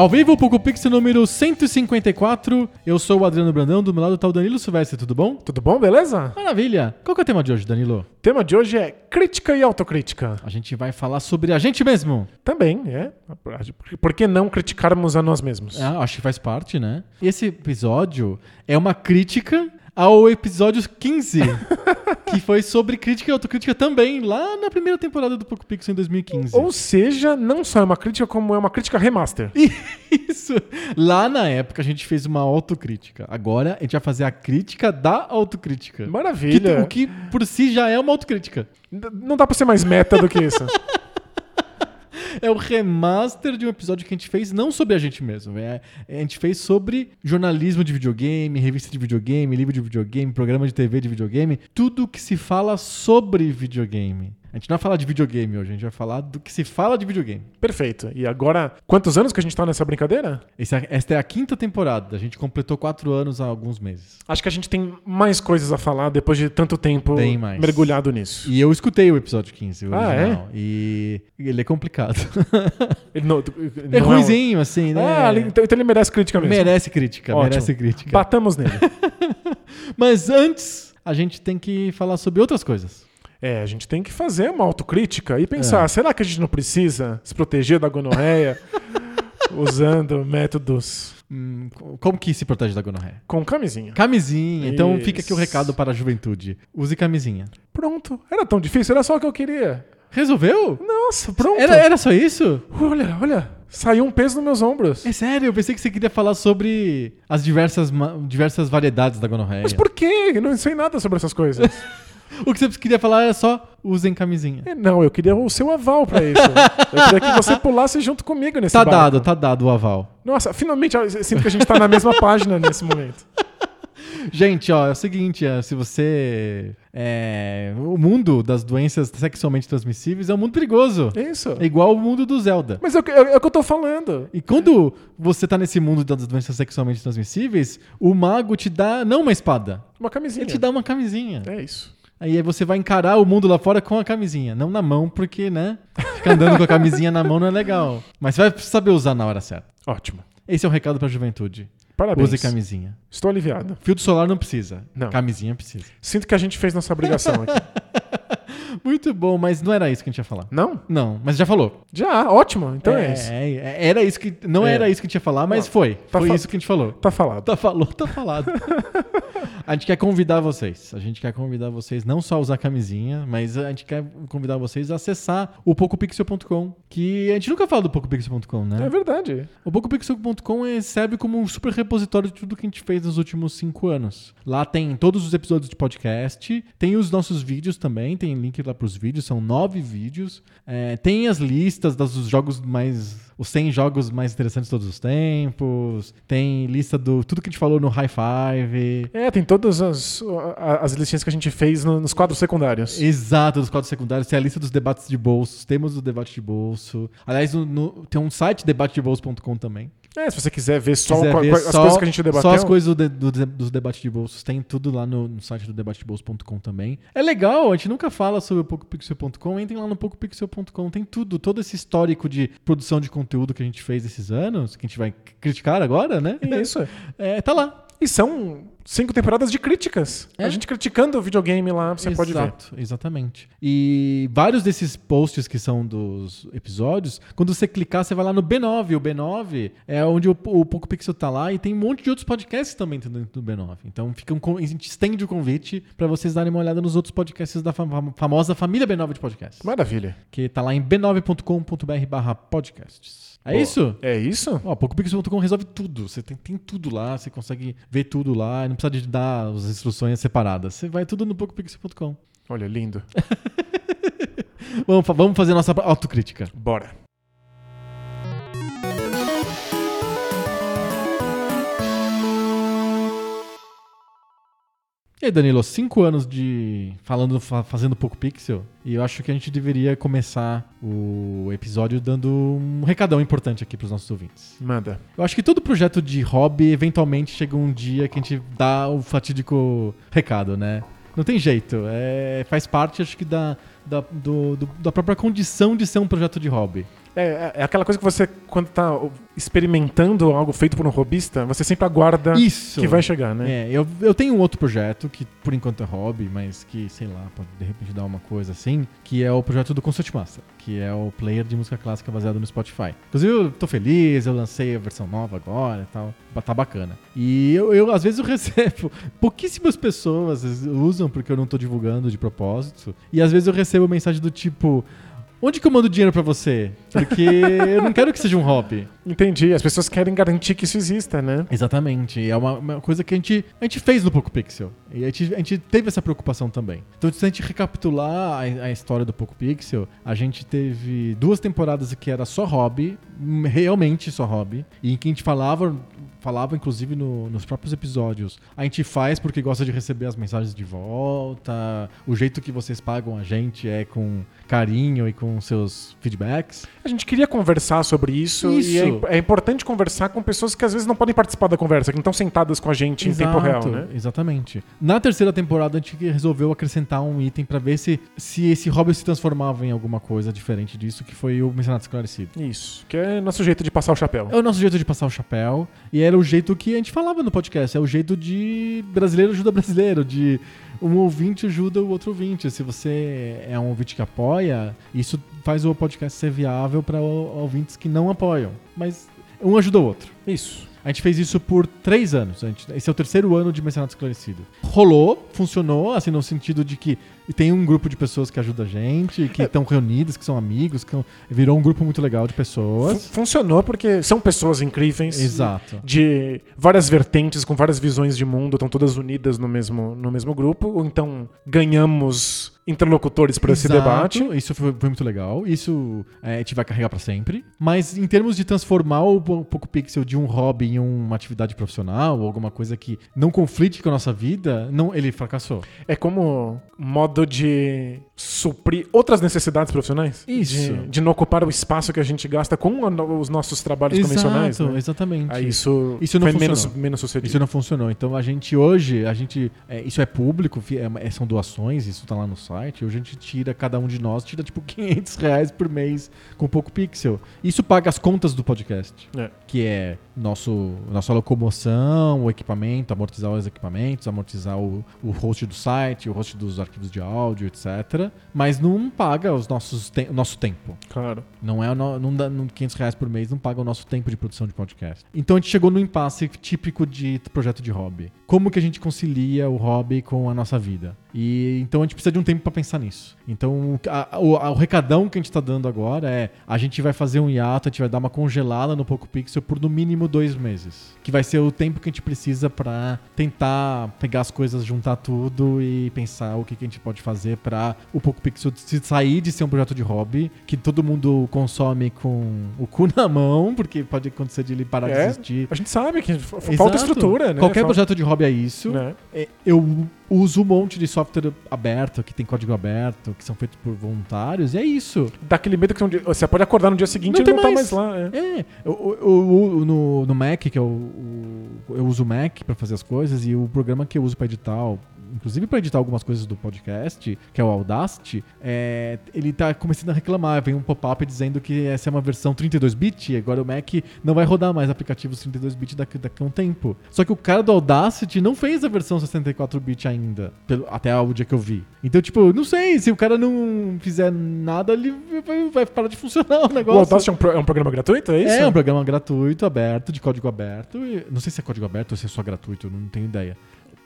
Ao vivo, Poco Pixel número 154. Eu sou o Adriano Brandão, do meu lado tá o Danilo Silvestre, tudo bom? Tudo bom, beleza? Maravilha! Qual que é o tema de hoje, Danilo? O tema de hoje é crítica e autocrítica. A gente vai falar sobre a gente mesmo. Também, é. Por que não criticarmos a nós mesmos? É, acho que faz parte, né? Esse episódio é uma crítica ao episódio 15, que foi sobre crítica e autocrítica também, lá na primeira temporada do Poco Pixel em 2015. Ou seja, não só é uma crítica, como é uma crítica remaster. Isso. Lá na época a gente fez uma autocrítica. Agora a gente vai fazer a crítica da autocrítica. Maravilha. Que, o que por si já é uma autocrítica. Não dá pra ser mais meta do que isso. é o remaster de um episódio que a gente fez não sobre a gente mesmo. É, a gente fez sobre jornalismo de videogame, revista de videogame, livro de videogame, programa de TV de videogame, tudo que se fala sobre videogame. A gente não vai falar de videogame hoje, a gente vai falar do que se fala de videogame. Perfeito. E agora, quantos anos que a gente tá nessa brincadeira? Esse, esta é a quinta temporada. A gente completou quatro anos há alguns meses. Acho que a gente tem mais coisas a falar depois de tanto tempo mergulhado nisso. E eu escutei o episódio 15, o ah, original. É? E ele é complicado. Ele não, ele é ruizinho, é um... assim, né? Ah, então, então ele merece crítica mesmo. Merece crítica, Ótimo. merece crítica. Batamos nele. Mas antes, a gente tem que falar sobre outras coisas. É, a gente tem que fazer uma autocrítica e pensar, é. será que a gente não precisa se proteger da gonorreia usando métodos Hum, como que se protege da gonorreia? Com camisinha. Camisinha. Isso. Então fica aqui o recado para a juventude. Use camisinha. Pronto. Era tão difícil, era só o que eu queria. Resolveu? Nossa, pronto. Era, era só isso? Olha, olha. Saiu um peso nos meus ombros. É sério, eu pensei que você queria falar sobre as diversas, diversas variedades da gonorreia. Mas por quê? Eu não sei nada sobre essas coisas. O que você queria falar é só usem camisinha. É, não, eu queria o seu aval para isso. eu queria que você pulasse junto comigo nesse Tá barco. dado, tá dado o aval. Nossa, finalmente eu sinto que a gente tá na mesma página nesse momento. Gente, ó, é o seguinte, se você. É, o mundo das doenças sexualmente transmissíveis é um mundo perigoso. Isso. É igual o mundo do Zelda. Mas é, é, é o que eu tô falando. E quando você tá nesse mundo das doenças sexualmente transmissíveis, o mago te dá não uma espada. Uma camisinha. Ele te dá uma camisinha. É isso. Aí você vai encarar o mundo lá fora com a camisinha. Não na mão, porque, né? Ficar andando com a camisinha na mão não é legal. Mas você vai saber usar na hora certa. Ótimo. Esse é um recado pra juventude. Parabéns. Use camisinha. Estou aliviado. Filtro solar não precisa. Não. Camisinha precisa. Sinto que a gente fez nossa obrigação aqui. Muito bom, mas não era isso que a gente ia falar. Não? Não, mas já falou. Já, ótimo. Então é, é isso. É, era isso que. Não é. era isso que a gente ia falar, mas não. foi. Tá foi isso que a gente falou. Tá falado. Tá falou, tá falado. a gente quer convidar vocês. A gente quer convidar vocês não só a usar camisinha, mas a gente quer convidar vocês a acessar o PocoPixel.com. Que a gente nunca fala do PocoPixel.com, né? É verdade. O PocoPixel.com serve como um super repositório de tudo que a gente fez nos últimos cinco anos. Lá tem todos os episódios de podcast, tem os nossos vídeos também, tem link lá pros vídeos, são nove vídeos. É, tem as listas dos jogos mais. Os 100 jogos mais interessantes de todos os tempos. Tem lista do tudo que a gente falou no High Five. É, tem todas as, as listinhas que a gente fez nos quadros secundários. Exato, nos quadros secundários. Tem a lista dos debates de bolso, temos o debate de bolso. Aliás, no, no, tem um site debatedebolso.com também. É, se você quiser ver só quiser ver as só, coisas que a gente debateu. Só as coisas do, do, dos debates de bolsos. Tem tudo lá no, no site do debatedebolso.com também. É legal, a gente nunca fala sobre o PocoPixel.com. Entrem lá no PocoPixel.com. Tem tudo, todo esse histórico de produção de conteúdo que a gente fez esses anos, que a gente vai criticar agora, né? Isso. É, tá lá. E são cinco temporadas de críticas. É? A gente criticando o videogame lá, você pode ver. Exato, exatamente. E vários desses posts que são dos episódios, quando você clicar, você vai lá no B9. O B9 é onde o, o Poco Pixel tá lá e tem um monte de outros podcasts também dentro do B9. Então fica um, a gente estende o convite para vocês darem uma olhada nos outros podcasts da fam- famosa família B9 de podcasts. Maravilha. Que tá lá em b9.com.br barra podcasts. É Pô, isso? É isso? Ó, PocoPixel.com resolve tudo. Você tem, tem tudo lá, você consegue ver tudo lá, não precisa de dar as instruções separadas. Você vai tudo no PocoPixel.com. Olha, lindo. Vamos, vamos fazer nossa autocrítica. Bora. E aí, Danilo, cinco anos de falando, fa- fazendo pouco pixel, e eu acho que a gente deveria começar o episódio dando um recadão importante aqui para os nossos ouvintes. Manda. Eu acho que todo projeto de hobby, eventualmente, chega um dia que a gente dá o fatídico recado, né? Não tem jeito. É, faz parte, acho que, da, da, do- do- da própria condição de ser um projeto de hobby. É, é- é aquela coisa que você, quando tá experimentando algo feito por um robista, você sempre aguarda Isso! que vai chegar, né? É, eu, eu tenho um outro projeto que por enquanto é hobby, mas que, sei lá, pode de repente dar uma coisa assim, que é o projeto do Concert Master, que é o player de música clássica baseado no Spotify. Inclusive, eu tô feliz, eu lancei a versão nova agora e tal, tá bacana. E eu, eu, às vezes eu recebo, pouquíssimas pessoas usam porque eu não tô divulgando de propósito, e às vezes eu recebo mensagem do tipo. Onde que eu mando dinheiro pra você? Porque eu não quero que seja um hobby. Entendi. As pessoas querem garantir que isso exista, né? Exatamente. É uma, uma coisa que a gente, a gente fez no Poco Pixel. E a gente, a gente teve essa preocupação também. Então, se a gente recapitular a, a história do Poco Pixel, a gente teve duas temporadas que era só hobby, realmente só hobby, e em que a gente falava. Falava, inclusive, no- nos próprios episódios. A gente faz porque gosta de receber as mensagens de volta. O jeito que vocês pagam a gente é com carinho e com seus feedbacks. A gente queria conversar sobre isso, Isso. e é, é importante conversar com pessoas que às vezes não podem participar da conversa, que não estão sentadas com a gente em tempo real, né? Exatamente. Na terceira temporada, a gente resolveu acrescentar um item pra ver se, se esse hobby se transformava em alguma coisa diferente disso, que foi o Mencionado Esclarecido. Isso, que é nosso jeito de passar o chapéu. É o nosso jeito de passar o chapéu. E era o jeito que a gente falava no podcast. É o jeito de brasileiro ajuda brasileiro, de um ouvinte ajuda o outro ouvinte. Se você é um ouvinte que apoia, isso faz o podcast ser viável para ouvintes que não apoiam. Mas um ajuda o outro. Isso. A gente fez isso por três anos. A gente- esse é o terceiro ano de Mercenário Esclarecido. Rolou, funcionou, assim, no sentido de que tem um grupo de pessoas que ajuda a gente, que estão reunidas, que são amigos, que são- virou um grupo muito legal de pessoas. funcionou porque são pessoas incríveis. Exato. De várias vertentes, com várias visões de mundo, estão todas unidas no mesmo, no mesmo grupo. Ou então ganhamos interlocutores para esse debate. Isso foi, foi muito legal. Isso é, a gente vai carregar pra sempre. Mas em termos de transformar o Po- Poco Pixel de um hobby em uma atividade profissional, ou alguma coisa que não conflite com a nossa vida, não, ele fracassou. É como modo de suprir outras necessidades profissionais. Isso. De, de não ocupar o espaço que a gente gasta com a os nossos trabalhos convencionais. Exato, né? exatamente. Aí isso, Isso não foi menos, funcionou. menos sucedido. Isso não funcionou. Então a gente hoje, a gente. é, isso é público, é- é- são doações, isso tá lá no site. Hoje a gente tira, cada um de nós tira tipo 500 reais por mês com pouco pixel. Isso paga as contas do podcast. É. Que é nosso, nossa locomoção, o equipamento, amortizar os equipamentos, amortizar o, o host do site, o host dos arquivos de áudio, etc. Mas não paga os nossos te- o nosso tempo. Claro. Não é no, não dá, não, 500 reais por mês não paga o nosso tempo de produção de podcast. Então a gente chegou no impasse típico de projeto de hobby. Como que a gente concilia o hobby com a nossa vida? E então a gente precisa de um tempo pra pensar nisso. Então a- o, a- o recadão que a gente tá dando agora é: a gente vai fazer um hiato, a gente vai dar uma congelada no Poco Pixel por no mínimo dois meses, que vai ser o tempo que a gente precisa pra tentar pegar as coisas, juntar tudo e pensar o que, que a gente pode fazer pra o Poco Pixel se sair de ser um projeto de hobby que todo mundo consome com o cu na mão, porque pode acontecer de ele parar de É, existir. A gente sabe que f- Exato. falta estrutura, né? Qualquer Falta- projeto de hobby é isso. né? É, Eu uso um monte de software aberto, que tem código aberto, que são feitos por voluntários, e é isso. Dá aquele medo que um dia- você pode acordar no dia seguinte Não e não tá mais. mais lá. é. É, eu, eu- eu- no, no Mac, que é o, o- eu uso o Mac pra fazer as coisas, e o programa que eu uso pra editar inclusive pra editar algumas coisas do podcast, que é o Audacity, é, ele tá começando a reclamar. Vem um pop-up dizendo que essa é uma versão 32-bit, e agora o Mac não vai rodar mais aplicativos 32-bit daqui, daqui a um tempo. Só que o cara do Audacity não fez a versão 64-bit ainda, pelo- até o dia que eu vi. Então, tipo, não sei, se o cara não fizer nada, ele vai, vai parar de funcionar o O negócio. Audacity é um, pro- é um programa gratuito, é isso? É um programa gratuito, aberto, de código aberto. e- não sei se é código aberto ou se é só gratuito, não tenho ideia.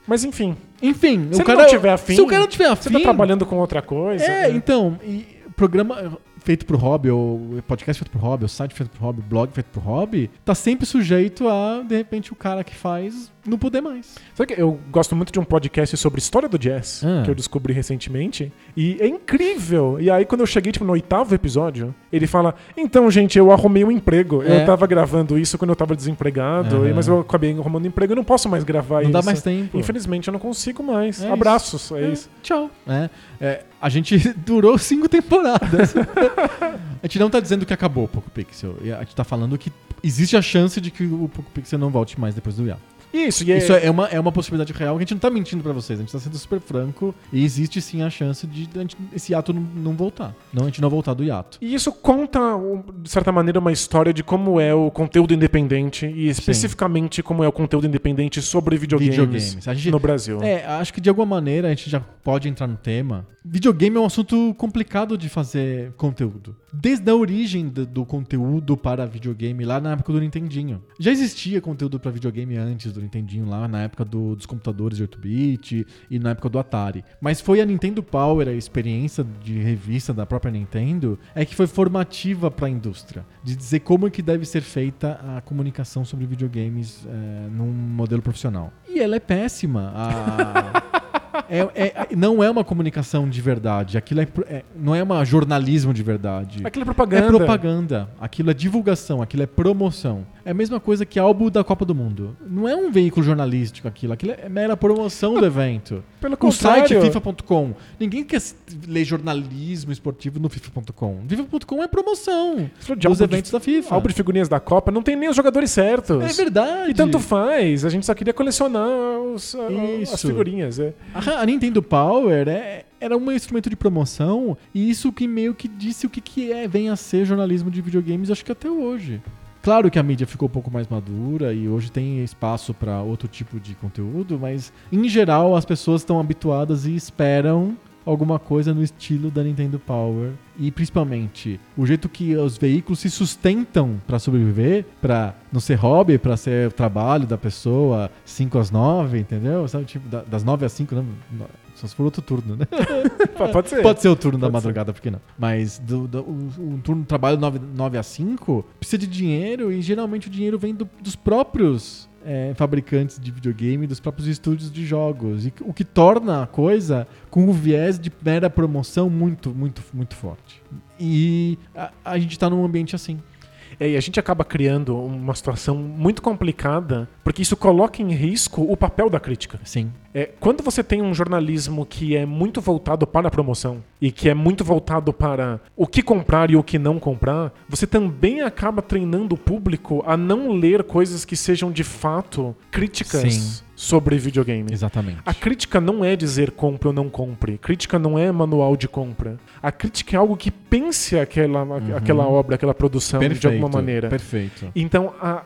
Mas enfim, Enfim, Se o ele cara. não tiver afim, se o cara não tiver você afim. tá trabalhando com outra coisa. É, né? então, e programa feito pro hobby, ou podcast feito pro hobby, ou site feito pro hobby, blog feito pro hobby, tá sempre sujeito a, de repente, o cara que faz não poder mais. Sabe que eu gosto muito de um podcast sobre história do jazz, Ah. que eu descobri recentemente, e é incrível. E aí, quando eu cheguei tipo, no oitavo episódio, ele fala: Então, gente, eu arrumei um emprego. É. Eu tava gravando isso quando eu tava desempregado, mas eu acabei arrumando emprego e não posso mais gravar Não isso. dá mais tempo. Infelizmente, eu não consigo mais. É Abraços, é, É, isso. Tchau. É, é, a gente durou cinco temporadas. a gente não tá dizendo que acabou o Poco Pixel. A gente tá falando que existe a chance de que o Poco Pixel não volte mais depois do IA. Isso, e é, Isso é uma, é uma possibilidade real a gente não tá mentindo pra vocês, a gente tá sendo super franco e existe sim a chance de a gente- esse hiato não, não voltar. Não a gente não voltar do hiato. E isso conta, de certa maneira, uma história de como é o conteúdo independente e especificamente como é o conteúdo independente sobre videogames, Videogames. Gente- no Brasil. É, acho que de alguma maneira a gente já pode entrar no tema. Videogame é um assunto complicado de fazer conteúdo. Desde a origem do, do conteúdo para videogame, lá na época do Nintendinho. Já existia conteúdo para videogame antes do Nintendinho, lá na época do- dos computadores de 8-bit e na época do Atari. Mas foi a Nintendo Power, a experiência de revista da própria Nintendo, é que foi formativa para a indústria. De dizer como é que deve ser feita a comunicação sobre videogames é, num modelo profissional. E ela é péssima. A- é- é- não é uma comunicação de verdade. Aquilo é, é- não é uma jornalismo de verdade. Aquilo é É propaganda. propaganda. Aquilo é divulgação. Aquilo é promoção. É a mesma coisa que álbum da Copa do Mundo. Não é um veículo jornalístico aquilo. Aquilo é mera promoção do evento. Pelo O site contrário. FIFA.com. Ninguém quer ler jornalismo esportivo no FIFA.com. FIFA.com é promoção dos álbum de- eventos da FIFA. Álbum de figurinhas da Copa não tem nem os jogadores certos. É verdade. E tanto faz, a gente só queria colecionar os- as figurinhas. É. A, a Nintendo Power é- era um instrumento de promoção e isso que meio que disse o que, que é, vem a ser jornalismo de videogames, acho que até hoje. Claro que a mídia ficou um pouco mais madura e hoje tem espaço para outro tipo de conteúdo, mas em geral as pessoas estão habituadas e esperam alguma coisa no estilo da Nintendo Power e principalmente o jeito que os veículos se sustentam para sobreviver, para não ser hobby, para ser trabalho da pessoa 5 às 9, entendeu? Sabe, tipo, da- das 9 às 5, não, não, só se for outro turno, né? Pode ser. Pode ser o turno da Pode madrugada, por que não? Mas do, do- o, um turno de trabalho 9, 9 a 5 precisa de dinheiro e geralmente o dinheiro vem do- dos próprios é, fabricantes de videogame, dos próprios estúdios de jogos. E o que torna a coisa com o viés de mera promoção muito, muito, muito forte. E a, a gente tá num ambiente assim. É, e a gente acaba criando uma situação muito complicada, porque isso coloca em risco o papel da crítica. Sim. É, quando você tem um jornalismo que é muito voltado para a promoção e que é muito voltado para o que comprar e o que não comprar, você também acaba treinando o público a não ler coisas que sejam de fato críticas Sim. Sobre videogame. Exatamente. A crítica não é dizer compre ou não compre. Crítica não é manual de compra. A crítica é algo que pense aquela, aquela obra, aquela produção de alguma maneira. Perfeito. Então, a-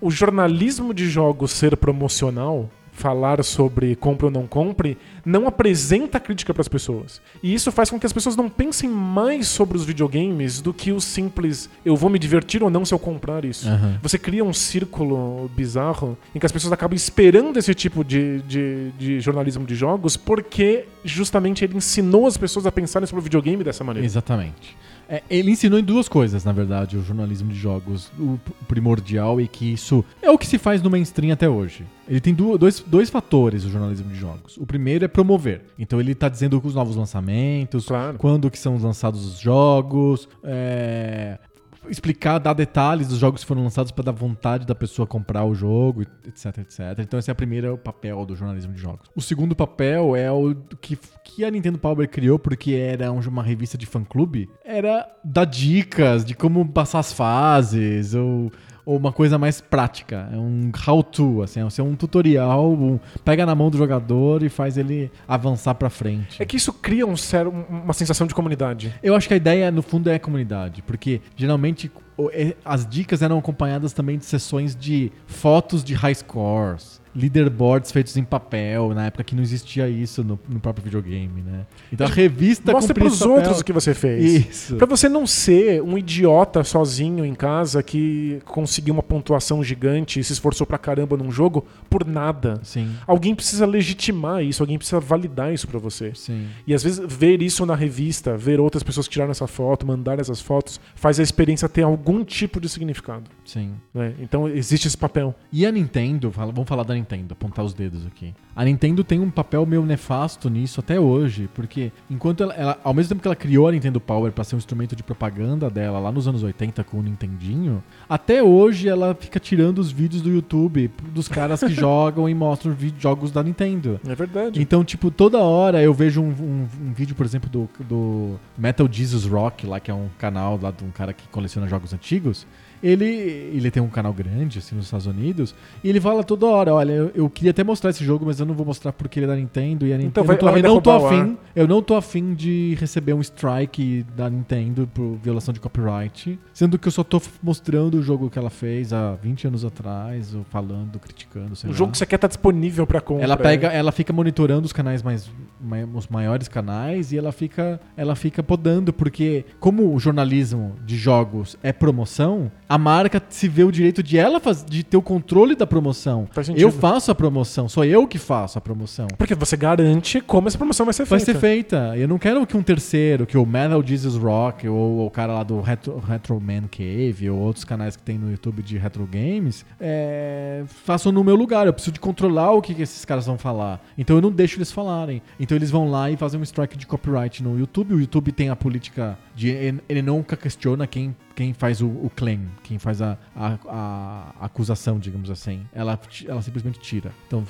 o jornalismo de jogos ser promocional, falar sobre compre ou não compre, não apresenta crítica para as pessoas. E isso faz com que as pessoas não pensem mais sobre os videogames do que o simples eu vou me divertir ou não se eu comprar isso. Aham. Você cria um círculo bizarro em que as pessoas acabam esperando esse tipo de, de, de jornalismo de jogos porque justamente ele ensinou as pessoas a pensarem sobre o videogame dessa maneira. Exatamente. É, ele ensinou em duas coisas, na verdade, o jornalismo de jogos. O primordial e que isso é o que se faz no mainstream até hoje. Ele tem dois, dois fatores, o jornalismo de jogos. O primeiro é promover. Então ele tá dizendo os novos lançamentos, Claro. quando que são lançados os jogos, é, explicar, dar detalhes dos jogos que foram lançados para dar vontade da pessoa comprar o jogo, etc, etc. Então esse é o primeiro papel do jornalismo de jogos. O segundo papel é o que, que a Nintendo Power criou porque era um- uma revista de fã-clube, era dar dicas de como passar as fases, ou uma coisa mais prática. É um how-to, assim, é um tutorial, um- pega na mão do jogador e faz ele avançar pra frente. É que isso cria um um- uma sensação de comunidade. Eu acho que a ideia, no fundo, é a comunidade, porque geralmente é- as dicas eram acompanhadas também de sessões de fotos de high scores, leaderboards feitos em papel, na época que não existia isso no, no próprio videogame, né? Então a revista Mostra esse papel. outros o que você fez. Isso. Pra você não ser um idiota sozinho em casa que conseguiu uma pontuação gigante e se esforçou pra caramba num jogo por nada. Sim, Alguém precisa legitimar isso, alguém precisa validar isso pra você. sim. E às vezes ver isso na revista, ver outras pessoas que tiraram essa foto, mandar essas fotos, faz a experiência ter algum tipo de significado. Sim. né? Então existe esse papel. E a Nintendo, vamos falar da Nintendo, apontar os dedos aqui. A Nintendo tem um papel meio nefasto nisso até hoje, porque enquanto ela, ela- ao mesmo tempo que ela criou a Nintendo Power para ser um instrumento de propaganda dela lá nos anos 80 com o Nintendinho, até hoje ela fica tirando os vídeos do YouTube dos caras que jogam e mostram jogos da Nintendo. É verdade. Então, tipo, toda hora eu vejo um, um- um vídeo, por exemplo, do, do Metal Jesus Rock, lá que é um canal lá de um cara que coleciona jogos antigos. Ele, ele tem um canal grande, assim, nos Estados Unidos, e ele fala toda hora, olha, eu, eu queria até mostrar esse jogo, mas eu não vou mostrar porque ele é da Nintendo, e a Nintendo Então vai- eu não tô, eu não tô afim, eu não tô afim de receber um strike da Nintendo por violação de copyright, sendo que eu só tô mostrando o jogo que ela fez há 20 anos atrás, ou falando, criticando, sei O lá. jogo que você quer tá disponível pra compra. Ela pega, ela fica monitorando os canais mais, mai- os maiores canais e ela fica, ela fica podando porque como o jornalismo de jogos é promoção, a marca se vê o direito de ela faz, de ter o controle da promoção. Eu faço a promoção, sou eu que faço a promoção. Porque você garante como essa promoção vai ser Vai feita. ser feita. Eu não quero que um terceiro, que o Metal Jesus Rock ou o cara lá do Retro, Retro Man Cave ou outros canais que tem no YouTube de retro games é, façam no meu lugar. Eu preciso de controlar o que, que esses caras vão falar. Então eu não deixo eles falarem. Então eles vão lá e fazem um strike de copyright no YouTube. O YouTube tem a política de ele nunca questiona quem quem faz o, o claim, quem faz a, a, a acusação, digamos assim. Ela, ela simplesmente tira. Então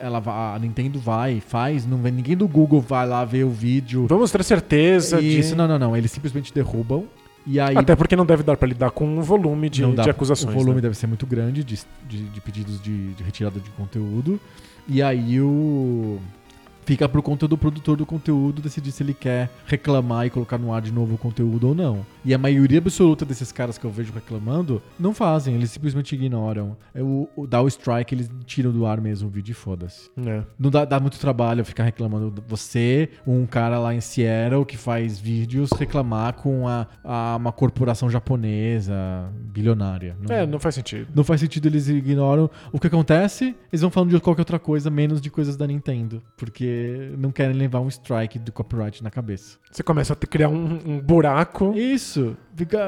ela, a Nintendo vai, faz, não vem ninguém do Google vai lá ver o vídeo. Vamos ter certeza Isso, de... não, não, não. Eles simplesmente derrubam. E aí Até porque não deve dar pra lidar com um volume de, dá- de acusações. O volume né? deve ser muito grande de, de, de pedidos de, de retirada de conteúdo. E aí o. Fica por conta do produtor do conteúdo decidir se ele quer reclamar e colocar no ar de novo o conteúdo ou não. E a maioria absoluta desses caras que eu vejo reclamando não fazem, eles simplesmente ignoram. É dá o strike, eles tiram do ar mesmo o vídeo e foda-se. É. Não dá, dá muito trabalho ficar reclamando. Você, um cara lá em Seattle que faz vídeos, reclamar com a, a- uma corporação japonesa bilionária. Não, É, não faz sentido. não faz sentido, eles ignoram. O que acontece? Eles vão falando de qualquer outra coisa, menos de coisas da Nintendo. Porque não querem levar um strike do copyright na cabeça. Você começa a criar um, um buraco. Isso. Fica,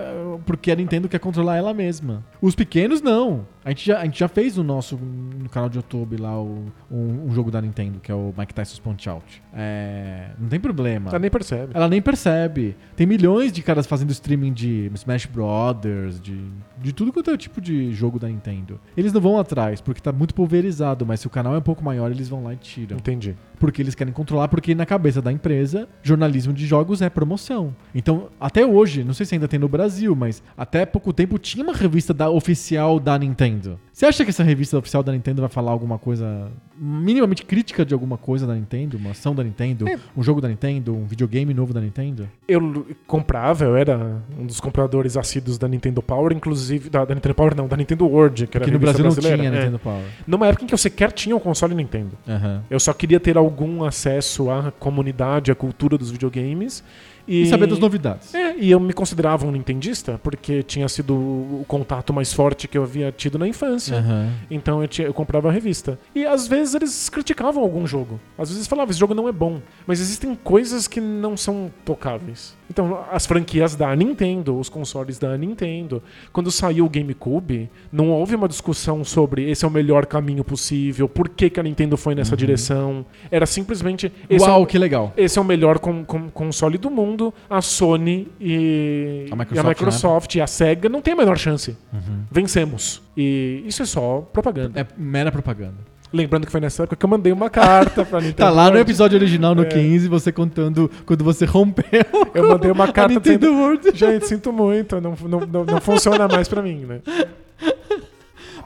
porque a Nintendo quer controlar ela mesma. Os pequenos, não. A gente já, a gente já fez no nosso no canal de YouTube lá o- um, um jogo da Nintendo, que é o Mike Tyson's Punch Out. É, não tem problema. Ela nem percebe. Ela nem percebe. Tem milhões de caras fazendo streaming de Smash Brothers, de, de tudo quanto é tipo de jogo da Nintendo. Eles não vão atrás, porque tá muito pulverizado, mas se o canal é um pouco maior, eles vão lá e tiram. Entendi. Porque eles querem controlar, porque na cabeça da empresa, jornalismo de jogos é promoção. Então, até hoje, não sei se ainda tem no Brasil, mas até pouco tempo tinha uma revista da, oficial da Nintendo. Você acha que essa revista oficial da Nintendo vai falar alguma coisa minimamente crítica de alguma coisa da Nintendo? Uma ação da Nintendo? É. Um jogo da Nintendo? Um videogame novo da Nintendo? Eu comprava, eu era um dos compradores assíduos da Nintendo Power, inclusive. Da, da Nintendo Power, não, da Nintendo World, que era a no Brasil não brasileira. tinha É. Nintendo Power. Numa época em que eu sequer tinha um console Nintendo. Aham. Eu só queria ter algum acesso à comunidade, à cultura dos videogames. E, E saber das novidades. É, e eu me considerava um nintendista, porque tinha sido o contato mais forte que eu havia tido na infância. Aham. Então eu, tinha- eu comprava a revista. E às vezes eles criticavam algum jogo. Às vezes falavam, esse jogo não é bom. Mas existem coisas que não são tocáveis. Então, as franquias da Nintendo, os consoles da Nintendo. Quando saiu o GameCube, não houve uma discussão sobre esse é o melhor caminho possível, por que, que a Nintendo foi nessa direção. Era simplesmente. Esse Uau, é o, que legal. esse é o melhor com- com- console do mundo. A Sony e A e Microsoft, a, Microsoft e a Sega não tem a menor chance. Uhum. Vencemos. E isso é só propaganda. É mera propaganda. Lembrando que foi nessa época que eu mandei uma carta pra Nintendo. Tá lá no World. episódio original, no É. 15, você contando quando você rompeu Eu mandei uma carta Nintendo dizendo, World. Gente, sinto muito, não, não, não, não funciona mais pra mim, né?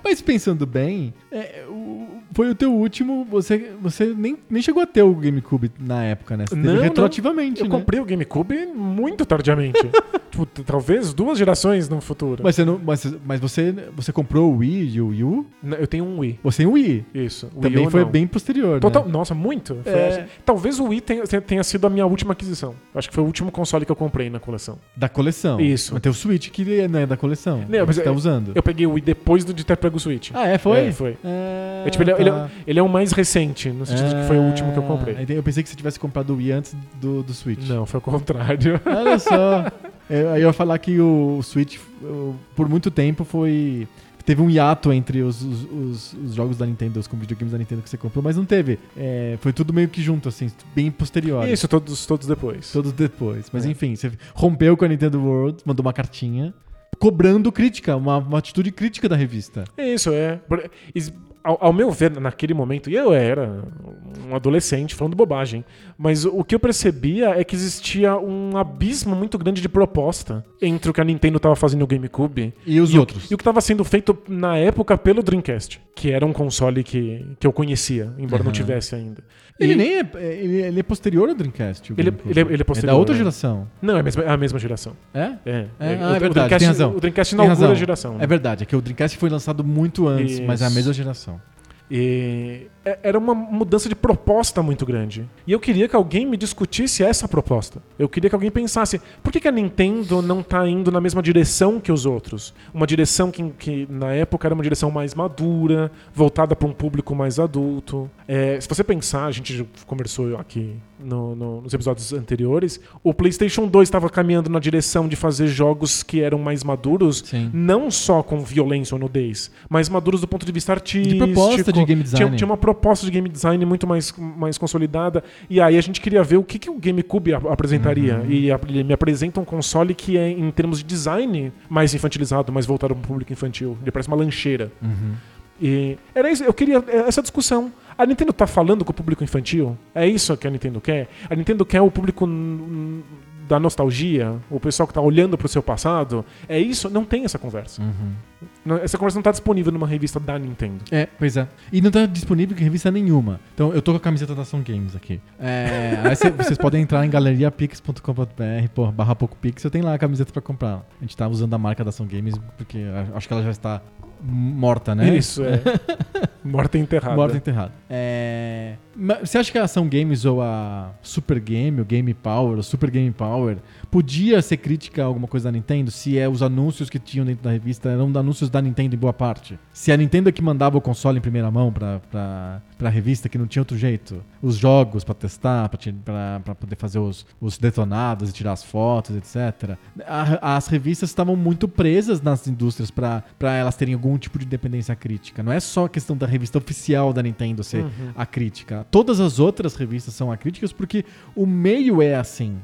Mas pensando bem, é, o- foi o teu último. Você, você nem, nem chegou a ter o GameCube na época, né? Você Não, não. retroativamente, Eu né? comprei o GameCube muito tardiamente. tipo, talvez duas gerações no futuro. Mas, você, não, mas, mas você, você comprou o Wii e o Wii U? N- Eu tenho um Wii. Você tem o Wii. Isso. Também Wii foi não. bem posterior, Total, né? Nossa, muito. É. Talvez o Wii tenha, tenha sido a minha última aquisição. Acho que foi o último console que eu comprei na coleção. Da coleção. Isso. Mas tem o Switch que não é da coleção. Não, mas você tá eu- usando. Eu peguei o Wii depois do- de ter pego o Switch. Ah, é? Foi? É, foi. Ah, É, tipo, ele, é- ele é- tá. ele é o mais recente, no sentido de que foi o último que eu Ah, comprei. Eu pensei que você tivesse comprado o Wii antes do, do Switch. Não, foi o contrário. Olha só. É, aí eu ia falar que o Switch, por muito tempo, foi. Teve um hiato entre os, os, os- os jogos da Nintendo, os videogames da Nintendo que você comprou, mas não teve. É, foi tudo meio que junto, assim, bem posterior. Isso, todos, todos depois. Todos depois. Mas É. enfim, você rompeu com a Nintendo World, mandou uma cartinha, cobrando crítica, uma, uma atitude crítica da revista. Isso, é. Ao, ao meu ver, naquele momento, e eu era um adolescente falando bobagem, mas o que eu percebia é que existia um abismo muito grande de proposta entre o que a Nintendo estava fazendo no GameCube E os e, outros? O, e o que estava sendo feito na época pelo Dreamcast, que era um console que, que eu conhecia, embora não Aham. tivesse ainda. Ele E- nem é, ele, ele é posterior ao Dreamcast. o Ele- GameCube. ele é- ele é posterior, da outra é. geração. Não, é a mesma, é a mesma geração. É? É, É, ah, o- é o verdade, Dreamcast, tem razão. O Dreamcast inaugura a geração. né? É verdade, é que o Dreamcast foi lançado muito antes, mas é a Isso. mesma geração. E é- era uma mudança de proposta muito grande. E eu queria que alguém me discutisse essa proposta. Eu queria que alguém pensasse, por que, a Nintendo não tá indo na mesma direção que os outros? Uma direção que, que na época era uma direção mais madura, voltada para um público mais adulto. É, se você pensar, a gente conversou aqui no- no- nos episódios anteriores, o PlayStation 2 estava caminhando na direção de fazer jogos que eram mais maduros, Sim. não só com violência ou nudez, mas maduros do ponto de vista artístico. proposta de game design. Tinha, tinha uma proposta de game design muito mais, mais consolidada. E aí a gente queria ver o que, que o GameCube ap- apresentaria. Uhum. E ele me apresenta um console que é, em termos de design, mais infantilizado, mais voltado para um público infantil. Ele parece uma lancheira. Uhum. E era isso, eu queria essa discussão. A Nintendo tá falando com o público infantil? É isso que a Nintendo quer? A Nintendo quer o público da nostalgia, o pessoal que tá olhando pro seu passado? É isso? Não tem essa conversa. Uhum. Essa conversa não tá disponível numa revista da Nintendo. É, pois é. E não tá disponível em revista nenhuma. Então eu tô com a camiseta da Ação Games aqui. É, aí cê- vocês podem entrar em galeriapix.com.br, barra pouco pixel, tem lá a camiseta pra comprar. A gente tá usando a marca da Ação Games porque acho que ela já está morta, né? Isso, é. Morta e enterrada. Morta e enterrada. É... Você acha que a Ação Games ou a Super Game, o Game Power, o Super Game Power, podia ser crítica a alguma coisa da Nintendo se é os anúncios que tinham dentro da revista eram anúncios da Nintendo em boa parte? Se a Nintendo é que mandava o console em primeira mão pra, pra, pra revista, que não tinha outro jeito, os jogos pra testar, pra, ti- pra, pra poder fazer os, os detonados e tirar as fotos, etc. A- as revistas estavam muito presas nas indústrias pra elas terem algum tipo de independência crítica. Não é só a questão da revista oficial da Nintendo ser Uhum. a crítica. Todas as outras revistas são acríticas porque o meio é assim.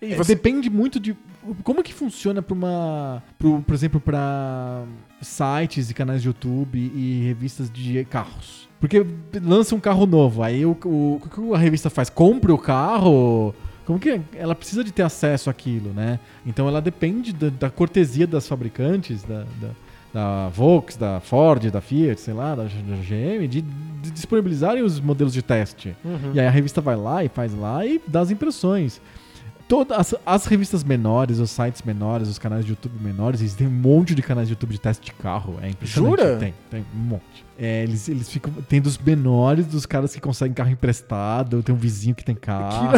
É, Depende muito de como que funciona para uma, pro, por exemplo, para sites e canais de YouTube e revistas de carros. Porque lança um carro novo, aí o, o, o que a revista faz? Compra o carro? Como que ela precisa de ter acesso àquilo, né? Então ela depende da, da cortesia das fabricantes, da, da, da Volks, da Ford, da Fiat, sei lá, da, da GM, de, de disponibilizarem os modelos de teste. Uhum. E aí a revista vai lá e faz lá e dá as impressões. Todas as, as revistas menores, os sites menores, os canais de YouTube menores, eles têm um monte de canais de YouTube de teste de carro. É impressionante. Jura? Tem, tem um monte. É, eles, eles ficam. Tem dos menores, dos caras que conseguem carro emprestado, tem um vizinho que tem carro.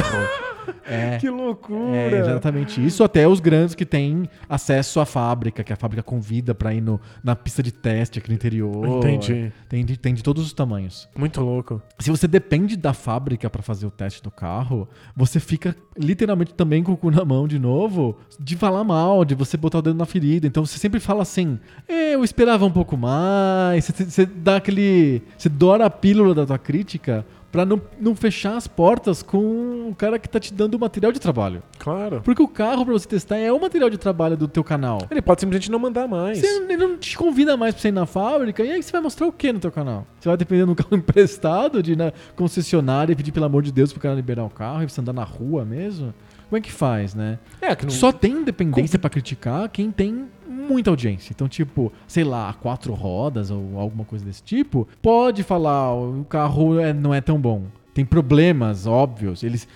É. Que loucura! É exatamente isso, até os grandes que têm acesso à fábrica, que a fábrica convida pra ir no, na pista de teste aqui no interior. Entendi. Tem de, tem de todos os tamanhos. Muito louco. Se você depende da fábrica pra fazer o teste do carro, você fica literalmente também com o cu na mão de novo, de falar mal, de você botar o dedo na ferida. Então você sempre fala assim: "É, eu esperava um pouco mais. Você, você dá aquele. Você dora a pílula da tua crítica pra não, não fechar as portas com o cara que tá te dando o material de trabalho. Claro. Porque o carro pra você testar é o material de trabalho do teu canal. Ele pode simplesmente não mandar mais. Você, ele não te convida mais pra você ir na fábrica, e aí você vai mostrar o que no teu canal? Você vai depender de um carro emprestado, de ir na concessionária e pedir pelo amor de Deus pro cara liberar o carro e você andar na rua mesmo? Como é que faz, né? É, que não... Só tem independência pra criticar quem tem muita audiência. Então, tipo, sei lá, quatro rodas ou alguma coisa desse tipo, pode falar, o carro é- não é tão bom. Tem problemas óbvios. Eles.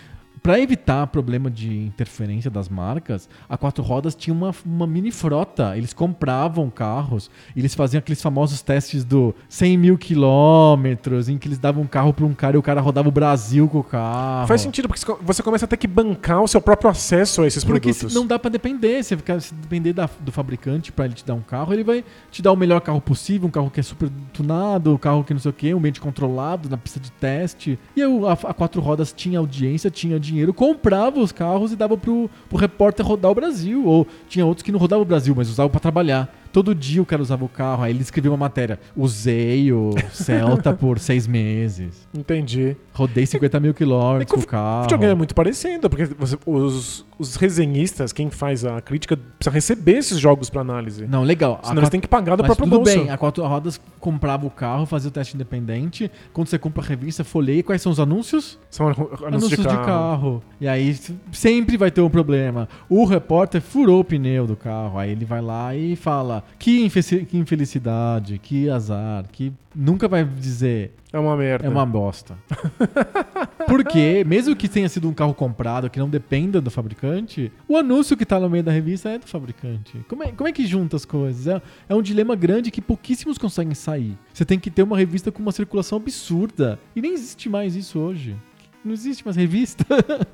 Pra evitar problema de interferência das marcas, a Quatro Rodas tinha uma, uma mini frota. Eles compravam carros, eles faziam aqueles famosos testes do 100 mil quilômetros, em que eles davam um carro pra um cara e o cara rodava o Brasil com o carro. Faz sentido, porque você começa a ter que bancar o seu próprio acesso a esses Porque produtos. se não dá pra depender. Se, ficar, se depender da- do fabricante pra ele te dar um carro, ele vai te dar o melhor carro possível, um carro que é super tunado, um carro que não sei o que, um ambiente controlado, na pista de teste. E eu, a, a Quatro Rodas tinha audiência, tinha dinheiro, comprava os carros e dava pro, pro repórter rodar o Brasil. Ou tinha outros que não rodavam o Brasil, mas usavam pra trabalhar. Todo dia o cara usava o carro, aí ele escrevia uma matéria. Usei o Celta por seis meses. Entendi. Rodei 50 mil quilômetros com o O carro. videogame é muito parecido, porque você- os, os resenhistas, quem faz a crítica, precisa receber esses jogos pra análise. Não, legal. A Senão eles têm que pagar do Mas próprio tudo bolso. bem, a Quatro Rodas comprava o carro, fazia o teste independente. Quando você compra a revista, folheia. Quais são os anúncios? São anúncios, de, carro. E aí sempre vai ter um problema. O repórter furou o pneu do carro. Aí ele vai lá e fala: que, que infelicidade, que azar, que. Nunca vai dizer É uma merda. é uma bosta. Porque, mesmo que tenha sido um carro comprado, que não dependa do fabricante, o anúncio que tá no meio da revista é do fabricante. Como é, como é que junta as coisas? É, é um dilema grande que pouquíssimos conseguem sair. Você tem que ter uma revista com uma circulação absurda. E nem existe mais isso hoje. Não existe mais revista.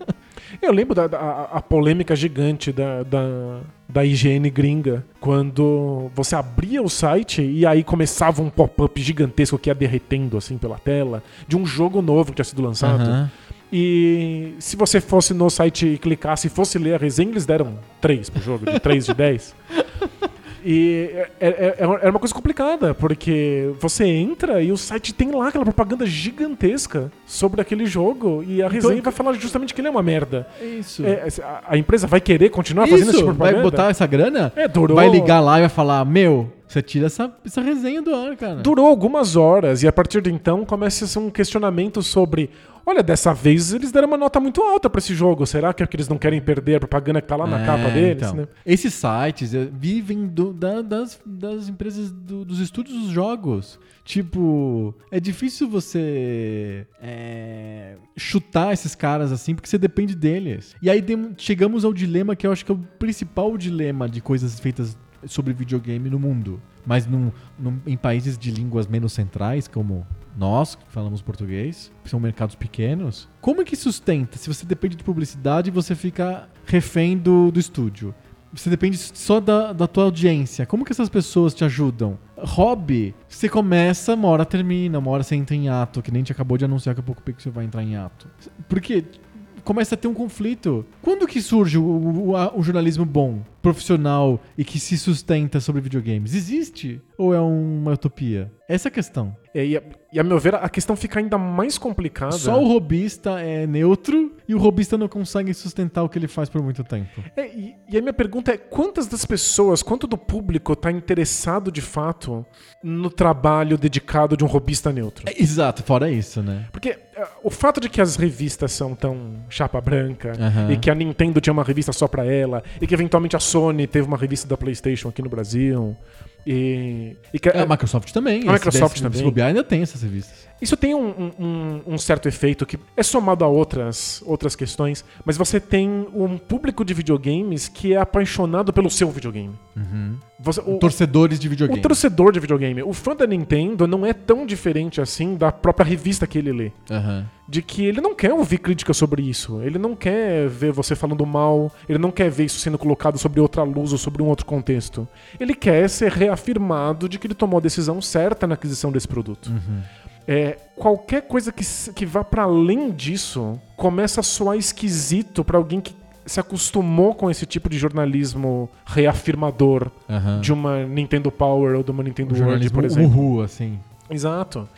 Eu lembro da, da- a, a polêmica gigante da, da, da IGN gringa, quando você abria o site e aí começava um pop-up gigantesco que ia derretendo assim pela tela, de um jogo novo que tinha sido lançado. Aham. E se você fosse no site e clicasse e fosse ler a resenha, eles deram 3 pro jogo, de 3 de 10. E é- é- é- era uma coisa complicada, porque você entra e o site tem lá aquela propaganda gigantesca sobre aquele jogo e a resenha vai falar justamente que ele é uma merda. Isso. É, a, a empresa vai querer continuar fazendo esse Isso, tipo de vai propaganda? botar essa grana? É, durou, Vai ligar lá e vai falar: Meu, você tira essa, essa resenha do ar, cara. durou algumas horas e a partir de então começa a ser um questionamento sobre olha, dessa vez eles deram uma nota muito alta pra esse jogo. Será que é porque eles não querem perder a propaganda que tá lá na É, capa deles? então. né? Esses sites eh, vivem do- da- das, das empresas do- dos estúdios dos jogos. Tipo, é difícil você é, chutar esses caras assim, porque você depende deles. E aí dem- chegamos ao dilema que eu acho que é o principal dilema de coisas feitas sobre videogame no mundo. Mas num- num- em países de línguas menos centrais, como nós, que falamos português, são mercados pequenos, como é que sustenta? Se você depende de publicidade, você fica refém do, do estúdio. Você depende só da, da tua audiência. Como que essas pessoas te ajudam? Hobby, você começa, uma hora termina, uma hora você entra em ato, que nem te acabou de anunciar que a pouco você vai entrar em ato. Porque começa a ter um conflito. Quando que surge o, o- o jornalismo bom, profissional e que se sustenta sobre videogames? Existe? Ou é uma utopia? Essa é a questão. É, e, a, e a meu ver, a questão fica ainda mais complicada. Só o robista é neutro e o robista não consegue sustentar o que ele faz por muito tempo. É, e, e a minha pergunta é: quantas das pessoas, quanto do público está interessado de fato no trabalho dedicado de um robista neutro? É, exato, fora isso, né? Porque é, o fato de que as revistas são tão chapa branca Aham. e que a Nintendo tinha uma revista só pra ela e que eventualmente a Sony teve uma revista da PlayStation aqui no Brasil e, e que É, a Microsoft também. A Microsoft desse- também. Se bobear, ainda tem essas revistas. Isso tem um, um- um- certo efeito que é somado a outras, outras questões, mas você tem um público de videogames que é apaixonado pelo seu videogame. Você- o, Torcedores de o videogame. torcedor de videogame. O fã da Nintendo não é tão diferente assim da própria revista que ele lê. Aham. De que ele não quer ouvir crítica sobre isso. Ele não quer ver você falando mal. Ele não quer ver isso sendo colocado sobre outra luz ou sobre um outro contexto. Ele quer ser reafirmado de que ele tomou a decisão certa na aquisição desse produto. É, qualquer coisa que, que vá para além disso começa a soar esquisito para alguém que se acostumou com esse tipo de jornalismo reafirmador Aham. de uma Nintendo Power ou de uma Nintendo Um World, por exemplo. uhul, assim. Exato.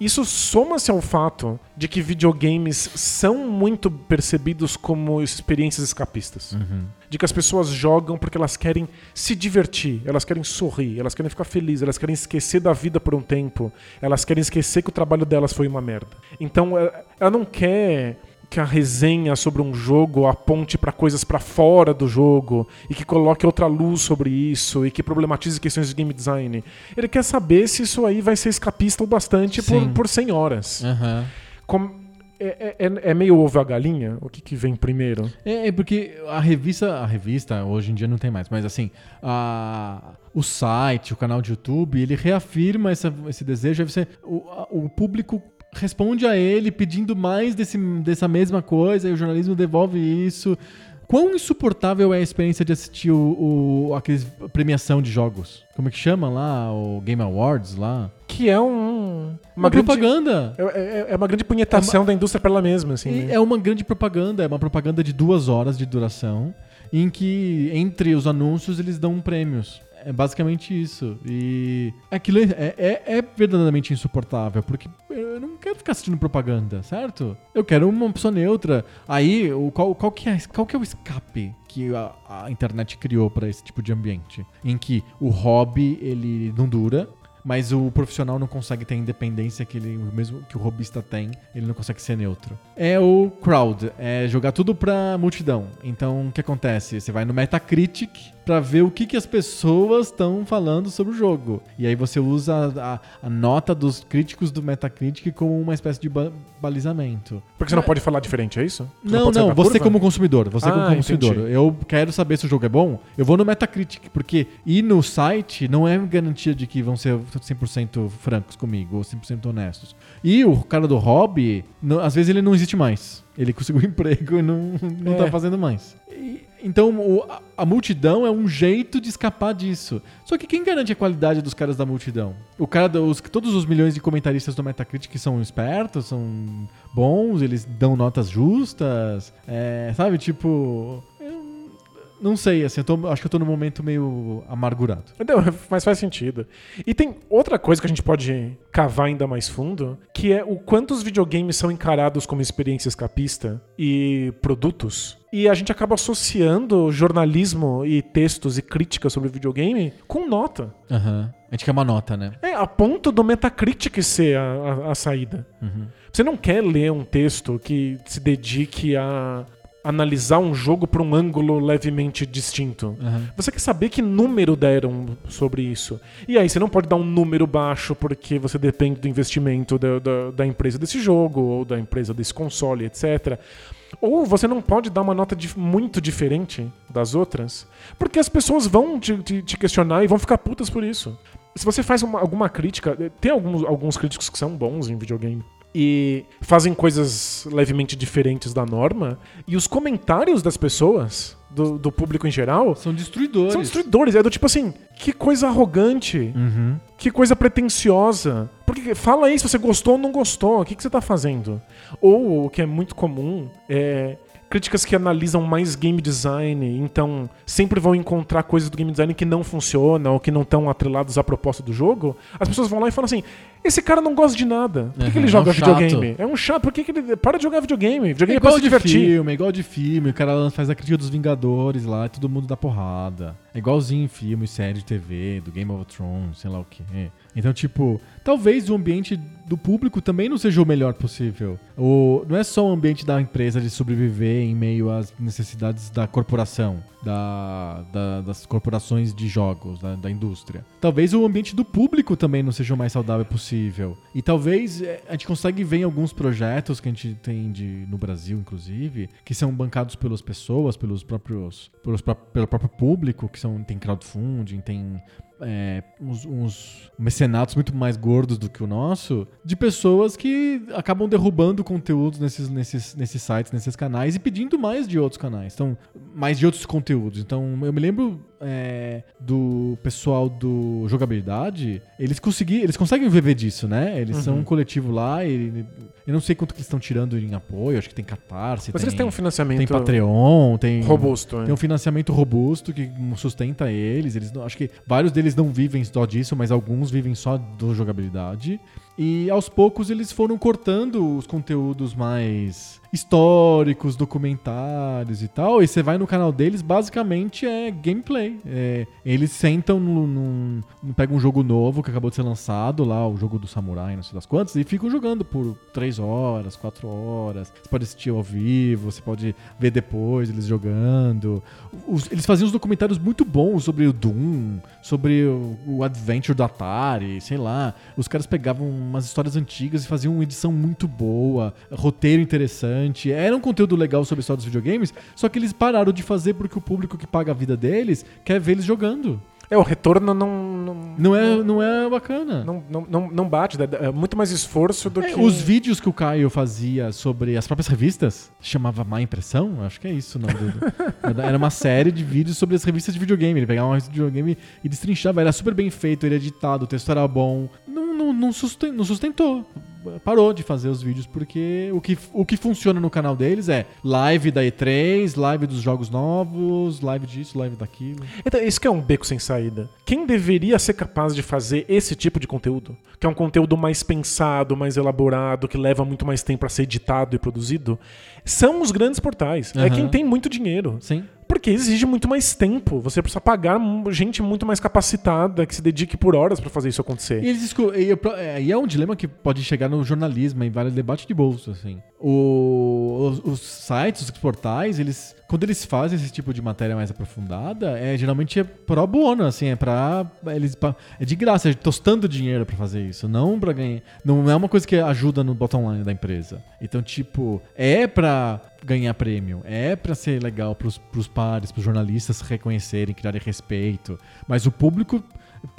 Isso soma-se ao fato de que videogames são muito percebidos como experiências escapistas. Uhum. De que as pessoas jogam porque elas querem se divertir, elas querem sorrir, elas querem ficar felizes, elas querem esquecer da vida por um tempo, elas querem esquecer que o trabalho delas foi uma merda. Então ela ela não quer que a resenha sobre um jogo aponte pra coisas pra fora do jogo e que coloque outra luz sobre isso e que problematize questões de game design. Ele quer saber se isso aí vai ser escapista o bastante por, Sim. por 100 horas. Aham. Com- é, é- é meio ovo a galinha? O que, que vem primeiro? É, é porque a revista, a revista hoje em dia não tem mais, mas assim, a, o site, o canal de YouTube, ele reafirma essa- esse desejo, você, o, a- o público responde a ele pedindo mais desse, dessa mesma coisa, e o jornalismo devolve isso. Quão insuportável é a experiência de assistir o, o aqueles premiação de jogos? Como é que chama lá? O Game Awards lá? Que é um, Uma, grande- propaganda. É, é- é uma grande punhetação da indústria pra ela mesma, assim. Né? É uma grande propaganda, é uma propaganda de duas horas de duração, em que entre os anúncios eles dão prêmios. É basicamente isso. E aquilo é, é, é verdadeiramente insuportável, porque eu não quero ficar assistindo propaganda, certo? Eu quero uma pessoa neutra. Aí, o, qual, qual, que é, qual que é o escape que a, a internet criou para esse tipo de ambiente? Em que o hobby ele não dura, mas o profissional não consegue ter a independência que ele mesmo que o robista tem, ele não consegue ser neutro. É o crowd, é jogar tudo pra multidão. Então, o que acontece? Você vai no Metacritic pra ver o que, que as pessoas estão falando sobre o jogo. E aí você usa a, a- nota dos críticos do Metacritic como uma espécie de ba- balizamento. Porque você não pode falar diferente, é isso? Você Não, não, da você curva? como consumidor, você Ah, como consumidor. entendi. Eu quero saber se o jogo é bom, eu vou no Metacritic, porque ir no site não é garantia de que vão ser 100% francos comigo, ou 100% honestos. E o cara do hobby, não- às vezes ele não existe mais. Ele conseguiu um emprego e não, não É. tá fazendo mais. E- então, o- a, a multidão é um jeito de escapar disso. Só que quem garante a qualidade dos caras da multidão? O cara, os, todos os milhões de comentaristas do Metacritic são espertos, são bons, eles dão notas justas, é, sabe? Tipo, não sei, assim, eu tô- acho que eu tô num momento meio amargurado. Não, mas faz sentido. E tem outra coisa que a gente pode cavar ainda mais fundo, que é o quanto os videogames são encarados como experiência escapista e produtos. E a gente acaba associando jornalismo e textos e críticas sobre videogame com nota. Aham. A gente quer uma nota, né? É, a ponto do Metacritic ser a, a- a saída. Você não quer ler um texto que se dedique a analisar um jogo por um ângulo levemente distinto. Aham. Você quer saber que número deram sobre isso. E aí você não pode dar um número baixo porque você depende do investimento da, da, da empresa desse jogo ou da empresa desse console, etc. Ou você não pode dar uma nota dif- muito diferente das outras, porque as pessoas vão te, te- te questionar e vão ficar putas por isso. Se você faz uma- alguma crítica, eh, tem alguns, alguns críticos que são bons em videogame e fazem coisas levemente diferentes da norma, e os comentários das pessoas, do, do público em geral, São destruidores. são destruidores. É do tipo assim, que coisa arrogante, Uhum. que coisa pretensiosa. Porque fala aí se você gostou ou não gostou, o que, que você tá fazendo? Ou o que é muito comum é críticas que analisam mais game design, então sempre vão encontrar coisas do game design que não funcionam ou que não estão atrelados à proposta do jogo. As pessoas vão lá e falam assim: esse cara não gosta de nada. Por que, que Uhum, ele é joga um chato. videogame? É um chato. Por que, que ele. Para de jogar videogame. É Videogame é, igual pra se de divertir. filme, é igual de filme. O cara faz a crítica dos Vingadores lá, e todo mundo dá porrada. É igualzinho em filme, série de TV, do Game of Thrones, sei lá o quê. Então, tipo, talvez o ambiente do público também não seja o melhor possível. O, não é só o ambiente da empresa de sobreviver em meio às necessidades da corporação, da, da- das corporações de jogos, da, da indústria. Talvez o ambiente do público também não seja o mais saudável possível. E talvez eh, a gente consegue ver em alguns projetos que a gente tem de, no Brasil, inclusive, que são bancados pelas pessoas, pelos próprios, pelos, pelo próprio público, que são, tem crowdfunding, tem é, uns, uns mecenatos muito mais gordos do que o nosso, de pessoas que acabam derrubando conteúdos nesses, nesses, nesses sites, nesses canais e pedindo mais de outros canais. Então, mais de outros conteúdos. Então, eu me lembro é, do pessoal do jogabilidade, eles conseguiram, eles conseguem viver disso, né? Eles são um coletivo lá e eu não sei quanto que eles estão tirando em apoio, acho que tem Catarse, Mas tem, eles têm um financiamento tem Patreon, tem robusto. né? tem um financiamento robusto que sustenta eles. Eles não- acho que vários deles não vivem só disso, mas alguns vivem só do jogabilidade. E aos poucos eles foram cortando os conteúdos mais históricos, documentários e tal. E você vai no canal deles, basicamente é gameplay. É, eles sentam num, num- pegam um jogo novo que acabou de ser lançado, lá o jogo do samurai, não sei das quantas, e ficam jogando por três três horas, quatro horas. Você pode assistir ao vivo, você pode ver depois eles jogando. Os- eles faziam uns documentários muito bons sobre o Doom, sobre o, o Adventure do Atari, sei lá. Os caras pegavam umas histórias antigas e faziam uma edição muito boa, roteiro interessante. Era um conteúdo legal sobre a história dos videogames, só que eles pararam de fazer porque o público que paga a vida deles quer ver eles jogando. É, o retorno não. Não, Não é, não é bacana. não, não, não, não bate, é muito mais esforço do É, que. Os vídeos que o Caio fazia sobre as próprias revistas, chamava Má Impressão, acho que é isso o nome do. Era uma série de vídeos sobre as revistas de videogame. Ele pegava uma revista de videogame e destrinchava. Era super bem feito, ele editado, o texto era bom. Não, não, não, susten- não sustentou. Parou de fazer os vídeos porque o que, o que funciona no canal deles é live da E3, live dos jogos novos, live disso, live daquilo. Então, isso que é um beco sem saída. Quem deveria ser capaz de fazer esse tipo de conteúdo, que é um conteúdo mais pensado, mais elaborado, que leva muito mais tempo para ser editado e produzido, são os grandes portais. É Aham. quem tem muito dinheiro. Sim. Porque exige muito mais tempo. Você precisa pagar gente muito mais capacitada que se dedique por horas para fazer isso acontecer. E eles e é, é um dilema que pode chegar no jornalismo, em vários debates de bolsa, assim. O- os, os sites, os portais, eles. Quando eles fazem esse tipo de matéria mais aprofundada, é geralmente é pro bono, assim, é pra. Eles, pa- é de graça, é tostando dinheiro pra fazer isso, não pra ganhar. Não é uma coisa que ajuda no bottom line da empresa. Então, tipo, é pra ganhar prêmio, é pra ser legal pros, pros pares, pros jornalistas reconhecerem, criarem respeito. Mas o público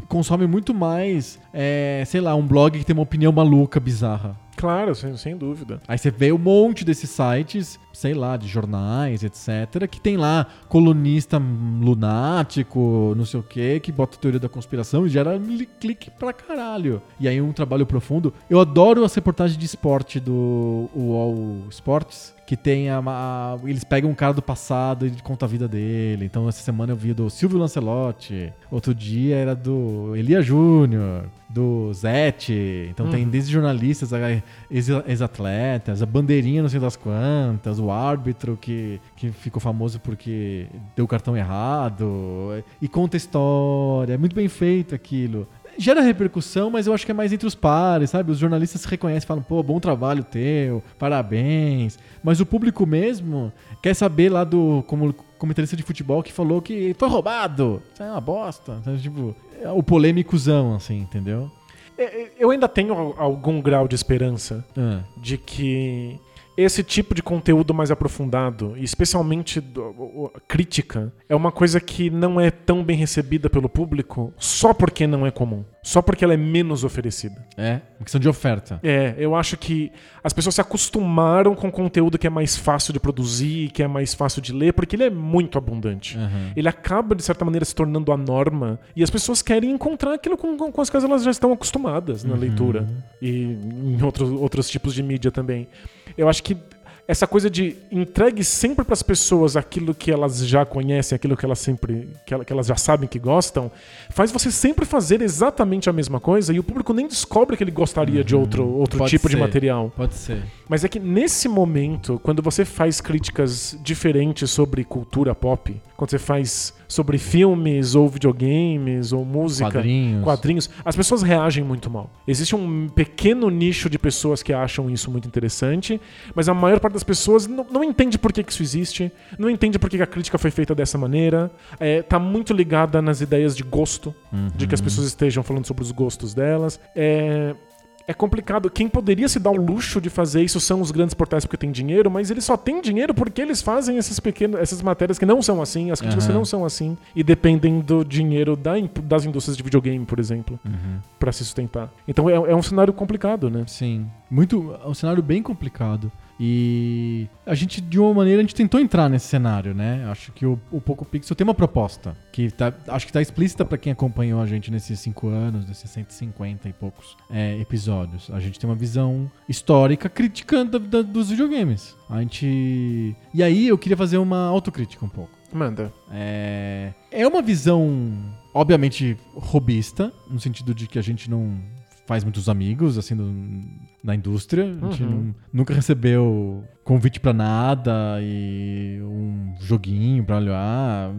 consome muito mais, é, sei lá, um blog que tem uma opinião maluca, bizarra. Claro, sem, sem dúvida. Aí você vê um monte desses sites, sei lá, de jornais, etc., que tem lá colunista lunático, não sei o quê, que bota teoria da conspiração e gera li- clique pra caralho. E aí um trabalho profundo. Eu adoro as reportagens de esporte do UOL Sports, que tem a, a- eles pegam um cara do passado e conta a vida dele. Então essa semana eu vi do Silvio Lancelotti, outro dia era do Elia Júnior, do Zete. Então tem desde jornalistas, ex-atletas, a bandeirinha não sei das quantas, o árbitro que, que ficou famoso porque deu o cartão errado. E conta história, é muito bem feito aquilo. Gera repercussão, mas eu acho que é mais entre os pares, sabe? Os jornalistas se reconhecem, falam, pô, bom trabalho teu, parabéns. Mas o público mesmo quer saber lá do como comentarista de futebol que falou que foi roubado. Isso é uma bosta. Então, tipo, o polêmicozão, assim, entendeu? É, é, Eu ainda tenho al- algum grau de esperança Ah, de que esse tipo de conteúdo mais aprofundado, e especialmente do- crítica, é uma coisa que não é tão bem recebida pelo público só porque não é comum. Só porque ela é menos oferecida. é, uma questão de oferta. É, eu acho que as pessoas se acostumaram com conteúdo que é mais fácil de produzir, que é mais fácil de ler, porque ele é muito abundante. Aham. Ele acaba, de certa maneira, se tornando a norma e as pessoas querem encontrar aquilo com, com, com as quais elas já estão acostumadas na leitura e em outros, outros tipos de mídia também. Eu acho que essa coisa de entregue sempre para as pessoas aquilo que elas já conhecem, aquilo que elas sempre que, ela- que elas já sabem que gostam, faz você sempre fazer exatamente a mesma coisa e o público nem descobre que ele gostaria de outro, outro Pode tipo de ser. material. Pode ser. Mas é que nesse momento, quando você faz críticas diferentes sobre cultura pop, quando você faz sobre filmes ou videogames ou música, Quadrinhos. quadrinhos, as pessoas reagem muito mal. Existe um pequeno nicho de pessoas que acham isso muito interessante, mas a maior parte das pessoas não, não entende por que, que isso existe, não entende por que que a crítica foi feita dessa maneira, é, tá muito ligada nas ideias de gosto, de que as pessoas estejam falando sobre os gostos delas. É, é complicado. Quem poderia se dar o luxo de fazer isso são os grandes portais porque tem dinheiro, mas eles só têm dinheiro porque eles fazem esses pequenos, essas matérias que não são assim, as críticas Aham. que não são assim, e dependem do dinheiro da das indústrias de videogame, por exemplo, Uhum. pra se sustentar. Então é, é um cenário complicado, né? Sim. Muito. É um cenário bem complicado. E a gente, de uma maneira, a gente tentou entrar nesse cenário, né? Acho que o, o Poco Pixel tem uma proposta. Que tá, acho que tá explícita pra quem acompanhou a gente nesses cinco anos, nesses 150 e poucos é, episódios. A gente tem uma visão histórica criticando da- da- dos videogames. A gente. E aí eu queria fazer uma autocrítica um pouco. Manda. É, é uma visão, obviamente, robista, no sentido de que a gente não faz muitos amigos, assim, no- na indústria. A gente Uhum. nu- nunca recebeu convite pra nada e um joguinho pra olhar.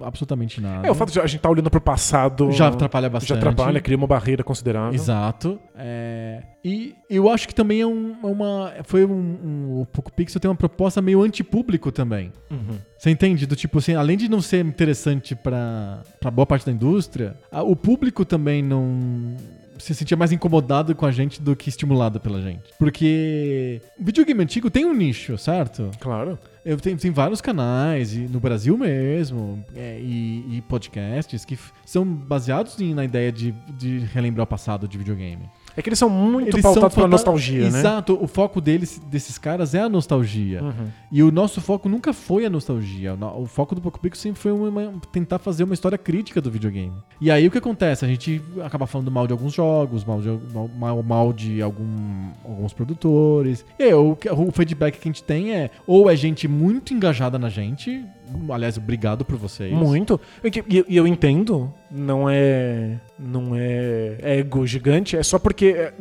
Absolutamente nada. É, o fato de a gente estar olhando pro passado Já atrapalha bastante. já atrapalha, cria uma barreira considerável. Exato. É, e eu acho que também é um- uma. Foi um, um. O Poco Pixel tem uma proposta meio antipúblico também. Uhum. Você entende? Do tipo assim, além de não ser interessante pra, pra boa parte da indústria, a- o público também não se sentia mais incomodado com a gente do que estimulado pela gente. Porque videogame antigo tem um nicho, certo? Claro. Eu tenho, tem vários canais, e no Brasil mesmo, é, e, e podcasts que são baseados em- na ideia de, de relembrar o passado de videogame. É que eles são muito Eles pautados são pela nostalgia, né? Exato, o foco deles, desses caras é a nostalgia. Uhum. E o nosso foco nunca foi a nostalgia. O foco do Poco Pixel sempre foi uma- tentar fazer uma história crítica do videogame. E aí o que acontece? A gente acaba falando mal de alguns jogos, mal de, mal- mal, de algum- alguns produtores. E aí, o, o feedback que a gente tem é ou é gente muito engajada na gente. Aliás, obrigado por vocês. Muito. E que- E eu entendo, não é não é ego gigante, é só porque é,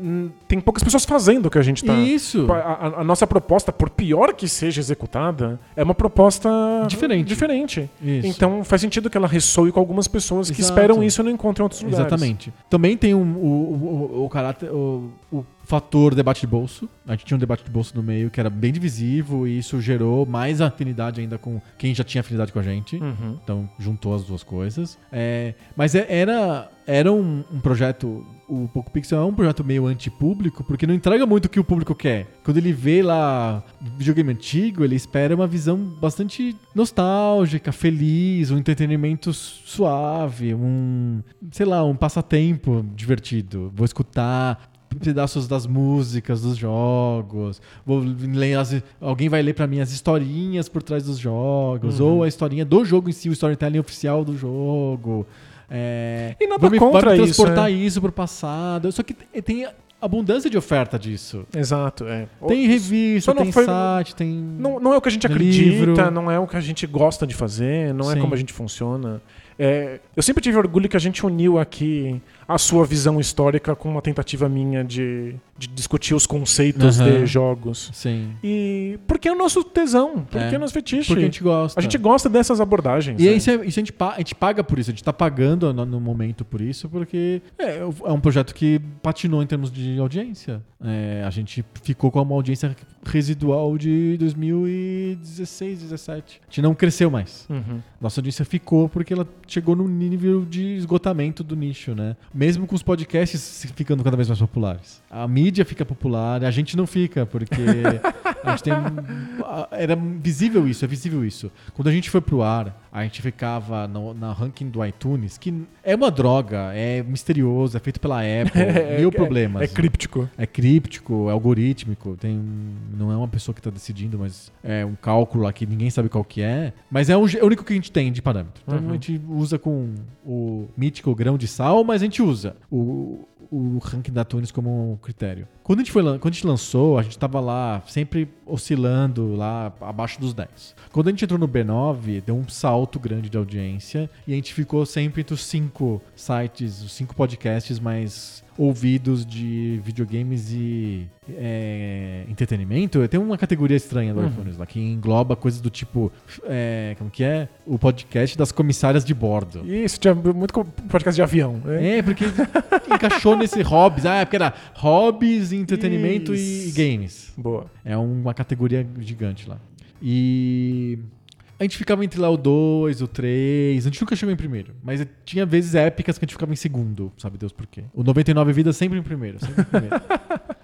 tem poucas pessoas fazendo o que a gente tá. Isso. A, a- nossa proposta, por pior que seja executada, é uma proposta Diferente. diferente. Isso. Então faz sentido que ela ressoe com algumas pessoas que Exato. esperam isso e não encontram em outros lugares. Exatamente. Também tem um, o, o, o caráter, o, o fator debate de bolso. A gente tinha um debate de bolso no meio que era bem divisivo e isso gerou mais afinidade ainda com quem já tinha afinidade com a gente. Uhum. Então juntou as duas coisas. É, mas é- era, era um, um projeto. O Poco Pixel é um projeto meio antipúblico, porque não entrega muito o que o público quer. Quando ele vê lá videogame antigo, ele espera uma visão bastante nostálgica, feliz, um entretenimento suave, um, sei lá, um passatempo divertido. Vou escutar pedaços das músicas dos jogos. Vou ler as- alguém vai ler pra mim as historinhas por trás dos jogos Uhum. ou a historinha do jogo em si, o storytelling oficial do jogo. É, E nada me, contra me isso, transportar é. isso, pro passado. Só que tem- abundância de oferta disso. Exato, é. Tem revista, tem foi- site, tem. Não, não é o que a gente acredita, livro. não é o que a gente gosta de fazer, não é Sim. como a gente funciona. É, eu sempre tive orgulho que a gente uniu aqui a sua visão histórica com uma tentativa minha de, de discutir os conceitos Aham. de jogos. Sim. E porque é o nosso tesão, porque é, É, o nosso fetiche. Porque a gente gosta. A gente gosta dessas abordagens. E né? aí, isso, é- isso a, gente a gente paga por isso, a gente tá pagando no, no momento por isso, porque é, é um projeto que patinou em termos de audiência. É, a gente ficou com uma audiência residual de 2016, 17. A gente não cresceu mais. Uhum. Nossa audiência ficou porque ela chegou num nível de esgotamento do nicho, né? Mesmo com os podcasts ficando cada vez mais populares. A mídia fica popular, a gente não fica, porque a gente tem. Era visível isso, é visível isso. Quando a gente foi pro ar, a gente ficava no, na ranking do iTunes, que é uma droga, é misterioso, é feito pela Apple, mil problemas. É críptico. É críptico, é algorítmico, tem não é uma pessoa que está decidindo, mas é um cálculo lá que ninguém sabe qual que é. Mas é, um é o único que a gente tem de parâmetro. Então Uhum. a gente usa com o mítico grão de sal, mas a gente usa o, o ranking da Tunes como critério. Quando a gente, foi, quando a gente lançou, a gente estava lá sempre oscilando lá abaixo dos 10. Quando a gente entrou no B9, deu um salto grande de audiência e a gente ficou sempre entre os cinco sites, os cinco podcasts mais ouvidos de videogames e é, entretenimento. Tem uma categoria estranha do Uhum. iTunes lá que engloba coisas do tipo, é, como que é? O podcast das comissárias de bordo. Isso, tinha muito podcast de avião. né? É, porque encaixou nesse hobbies. Ah, é porque era hobbies, entretenimento e Isso. games. Boa. É uma categoria gigante lá. E a gente ficava entre lá o 2, o 3. A gente nunca chegou em primeiro. Mas tinha vezes épicas que a gente ficava em segundo, sabe Deus por quê. O 99 Vidas sempre em primeiro, sempre em primeiro.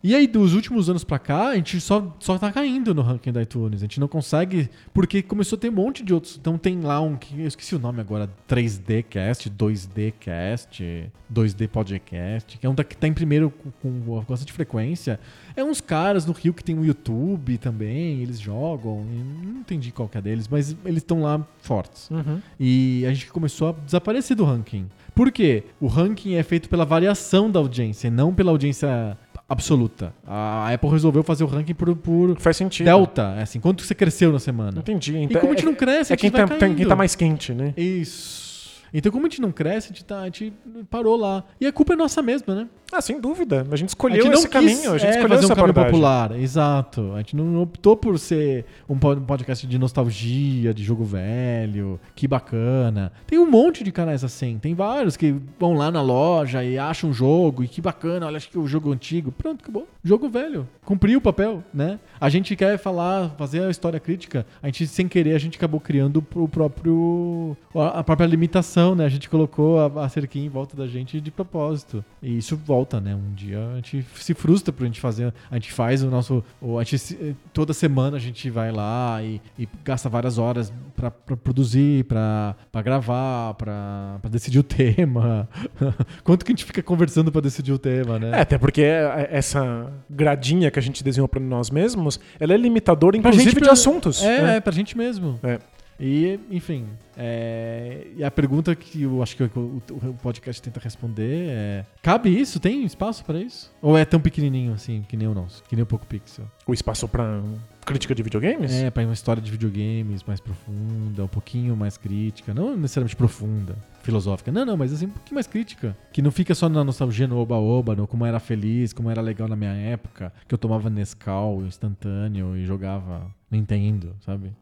E aí, dos últimos anos pra cá, a gente só, só tá caindo no ranking da iTunes. A gente não consegue, porque começou a ter um monte de outros. Então tem lá um que eu esqueci o nome agora: 3D Cast, 2D Cast, 2D Podcast, que é um que tá em primeiro com, com bastante frequência. É uns caras no Rio que tem o YouTube também, eles jogam. Não entendi qual que é deles, mas eles estão lá fortes. Uhum. E a gente começou a desaparecer do ranking. Por quê? O ranking é feito pela variação da audiência, e não pela audiência absoluta. A Apple resolveu fazer o ranking por, por Faz sentido. delta, assim, quanto você cresceu na semana. Entendi. E Então, como a gente é- não cresce, é a quem gente vai tá, tá- caindo. quem tá mais quente, né? Isso. Então, como a gente não cresce, a gente, tá, a gente parou lá. E a culpa é nossa mesma, né? Ah, sem dúvida. A gente A escolheu gente esse caminho, a gente é, escolheu fazer essa um caminho abordagem. popular, exato. A gente não optou por ser um um podcast de nostalgia, de jogo velho, que bacana. Tem um monte de canais assim, tem vários que vão lá na loja e acham um jogo, e que bacana, olha, acho que é o jogo antigo. Pronto, acabou. Jogo velho. Cumpriu o papel, né? A gente quer falar, fazer a história crítica, a gente, sem querer, a gente acabou criando o próprio... a própria limitação, né? A gente colocou a, a cerquinha em volta da gente de propósito. E isso volta, né? Um dia a gente se frustra por a gente fazer. A gente faz o nosso. A gente, se- toda semana a gente vai lá e, e gasta várias horas pra, pra produzir, pra, pra gravar, pra, pra decidir o tema. Quanto que a gente fica conversando pra decidir o tema, né? É, até porque é- essa gradinha que a gente desenhou pra nós mesmos, ela é limitadora, Pra inclusive, gente, de pra- assuntos. É, né? é pra gente mesmo. É. E, enfim, é, e a pergunta que eu acho que o, o podcast tenta responder é: cabe isso? Tem espaço pra isso? Ou é tão pequenininho assim, que nem o nosso, que nem o Poco Pixel? O espaço pra crítica de videogames? É, pra uma história de videogames mais profunda, um pouquinho mais crítica, não necessariamente profunda, filosófica. Não, não, mas assim, um pouquinho mais crítica. Que não fica só na nostalgia no oba-oba, no como era feliz, como era legal na minha época, que eu tomava Nescau instantâneo e jogava Nintendo, sabe?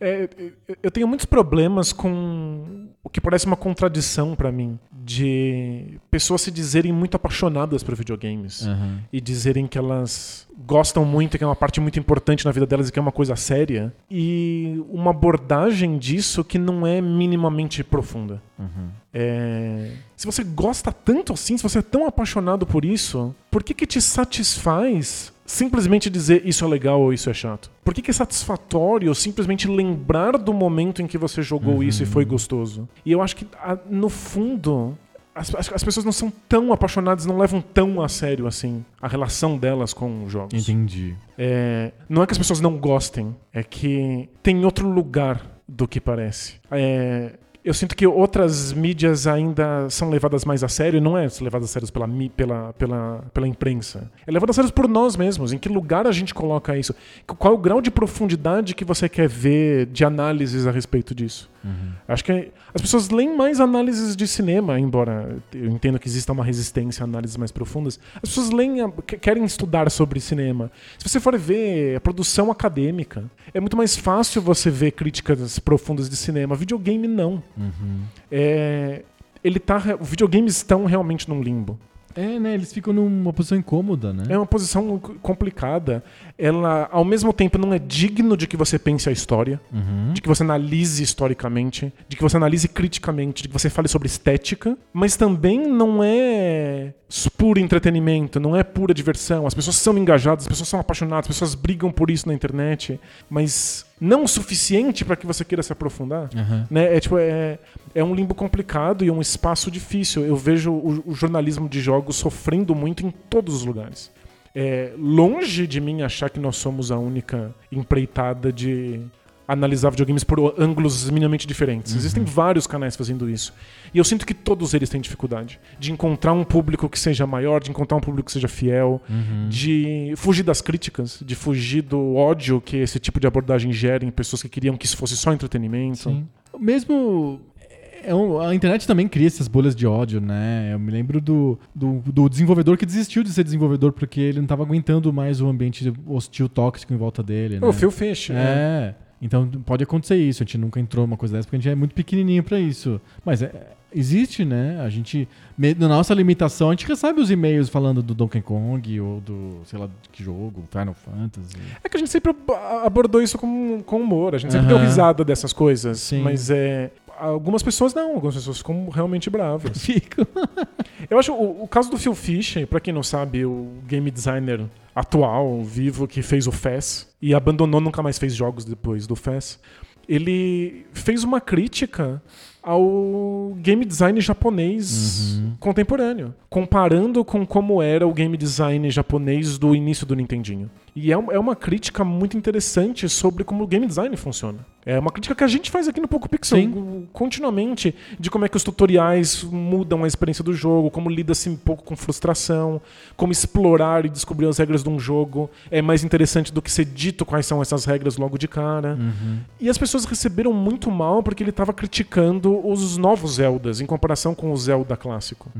É, eu- tenho muitos problemas com o que parece uma contradição pra mim de pessoas se dizerem muito apaixonadas por videogames Aham. e dizerem que elas gostam muito, que é uma parte muito importante na vida delas e que é uma coisa séria e uma abordagem disso que não é minimamente profunda. Uhum. É, Se você gosta tanto assim, se você é tão apaixonado por isso, por que que te satisfaz simplesmente dizer isso é legal ou isso é chato? Por que que é satisfatório simplesmente lembrar do momento em que você jogou isso e foi gostoso? E eu acho que, no fundo, as, as- as pessoas não são tão apaixonadas, não levam tão a sério assim a relação delas com os jogos. Entendi. É, não é que as pessoas não gostem, é que tem outro lugar do que parece. É, eu sinto que outras mídias ainda são levadas mais a sério, e não é levadas a sério pela, pela, pela, pela imprensa. É levado a sério por nós mesmos. Em que lugar a gente coloca isso? Qual é o grau de profundidade que você quer ver de análises a respeito disso? Acho que as pessoas leem mais análises de cinema, embora eu entenda que exista uma resistência a análises mais profundas. As pessoas leem, querem estudar sobre cinema. Se você for ver a produção acadêmica, é muito mais fácil você ver críticas profundas de cinema. Videogame não. É, ele tá, videogames estão realmente num limbo. É, né? Eles ficam numa posição incômoda, né? É uma posição complicada. Ela, ao mesmo tempo, não é digno de que você pense a história. Uhum. de que você analise historicamente, de que você analise criticamente, de que você fale sobre estética, mas também não é puro entretenimento, não é pura diversão. As pessoas são engajadas, as pessoas são apaixonadas, as pessoas brigam por isso na internet, mas não o suficiente para que você queira se aprofundar. Aham. Né? É, tipo, é, é um limbo complicado e um espaço difícil. Eu vejo o, o jornalismo de jogos sofrendo muito em todos os lugares. É, longe de mim achar que nós somos a única empreitada de analisar videogames por ângulos minimamente diferentes. Existem vários canais fazendo isso. E eu sinto que todos eles têm dificuldade de encontrar um público que seja maior, de encontrar um público que seja fiel, Uhum. de fugir das críticas, de fugir do ódio que esse tipo de abordagem gera em pessoas que queriam que isso fosse só entretenimento. Sim. Mesmo. é um- a internet também cria essas bolhas de ódio, né? Eu me lembro do, do, do desenvolvedor que desistiu de ser desenvolvedor porque ele não estava aguentando mais o ambiente hostil, tóxico em volta dele. Né? O Phil Fish. né? Então pode acontecer isso. A gente nunca entrou numa coisa dessa porque a gente é muito pequenininho pra isso. Mas é- existe, né? A gente, na nossa limitação, a gente recebe os e-mails falando do Donkey Kong ou do, sei lá, que jogo, Final Fantasy. É que a gente sempre ab- abordou isso com, com humor, a gente sempre deu Aham. risada dessas coisas. Sim. Mas é. Algumas pessoas não, algumas pessoas ficam realmente bravas. Fico. Eu acho o, o caso do Phil Fish, pra quem não sabe, o game designer atual, vivo, que fez o FES e abandonou, nunca mais fez jogos depois do FES. Ele fez uma crítica ao game design japonês Uhum. contemporâneo, comparando com como era o game design japonês do início do Nintendinho. E é, é uma crítica muito interessante sobre como o game design funciona. É uma crítica que a gente faz aqui no Poco Pixel Sim. continuamente, de como é que os tutoriais mudam a experiência do jogo, como lida-se um pouco com frustração, como explorar e descobrir as regras de um jogo é mais interessante do que ser dito quais são essas regras logo de cara. E as pessoas receberam muito mal porque ele estava criticando os novos Zeldas em comparação com o Zelda clássico.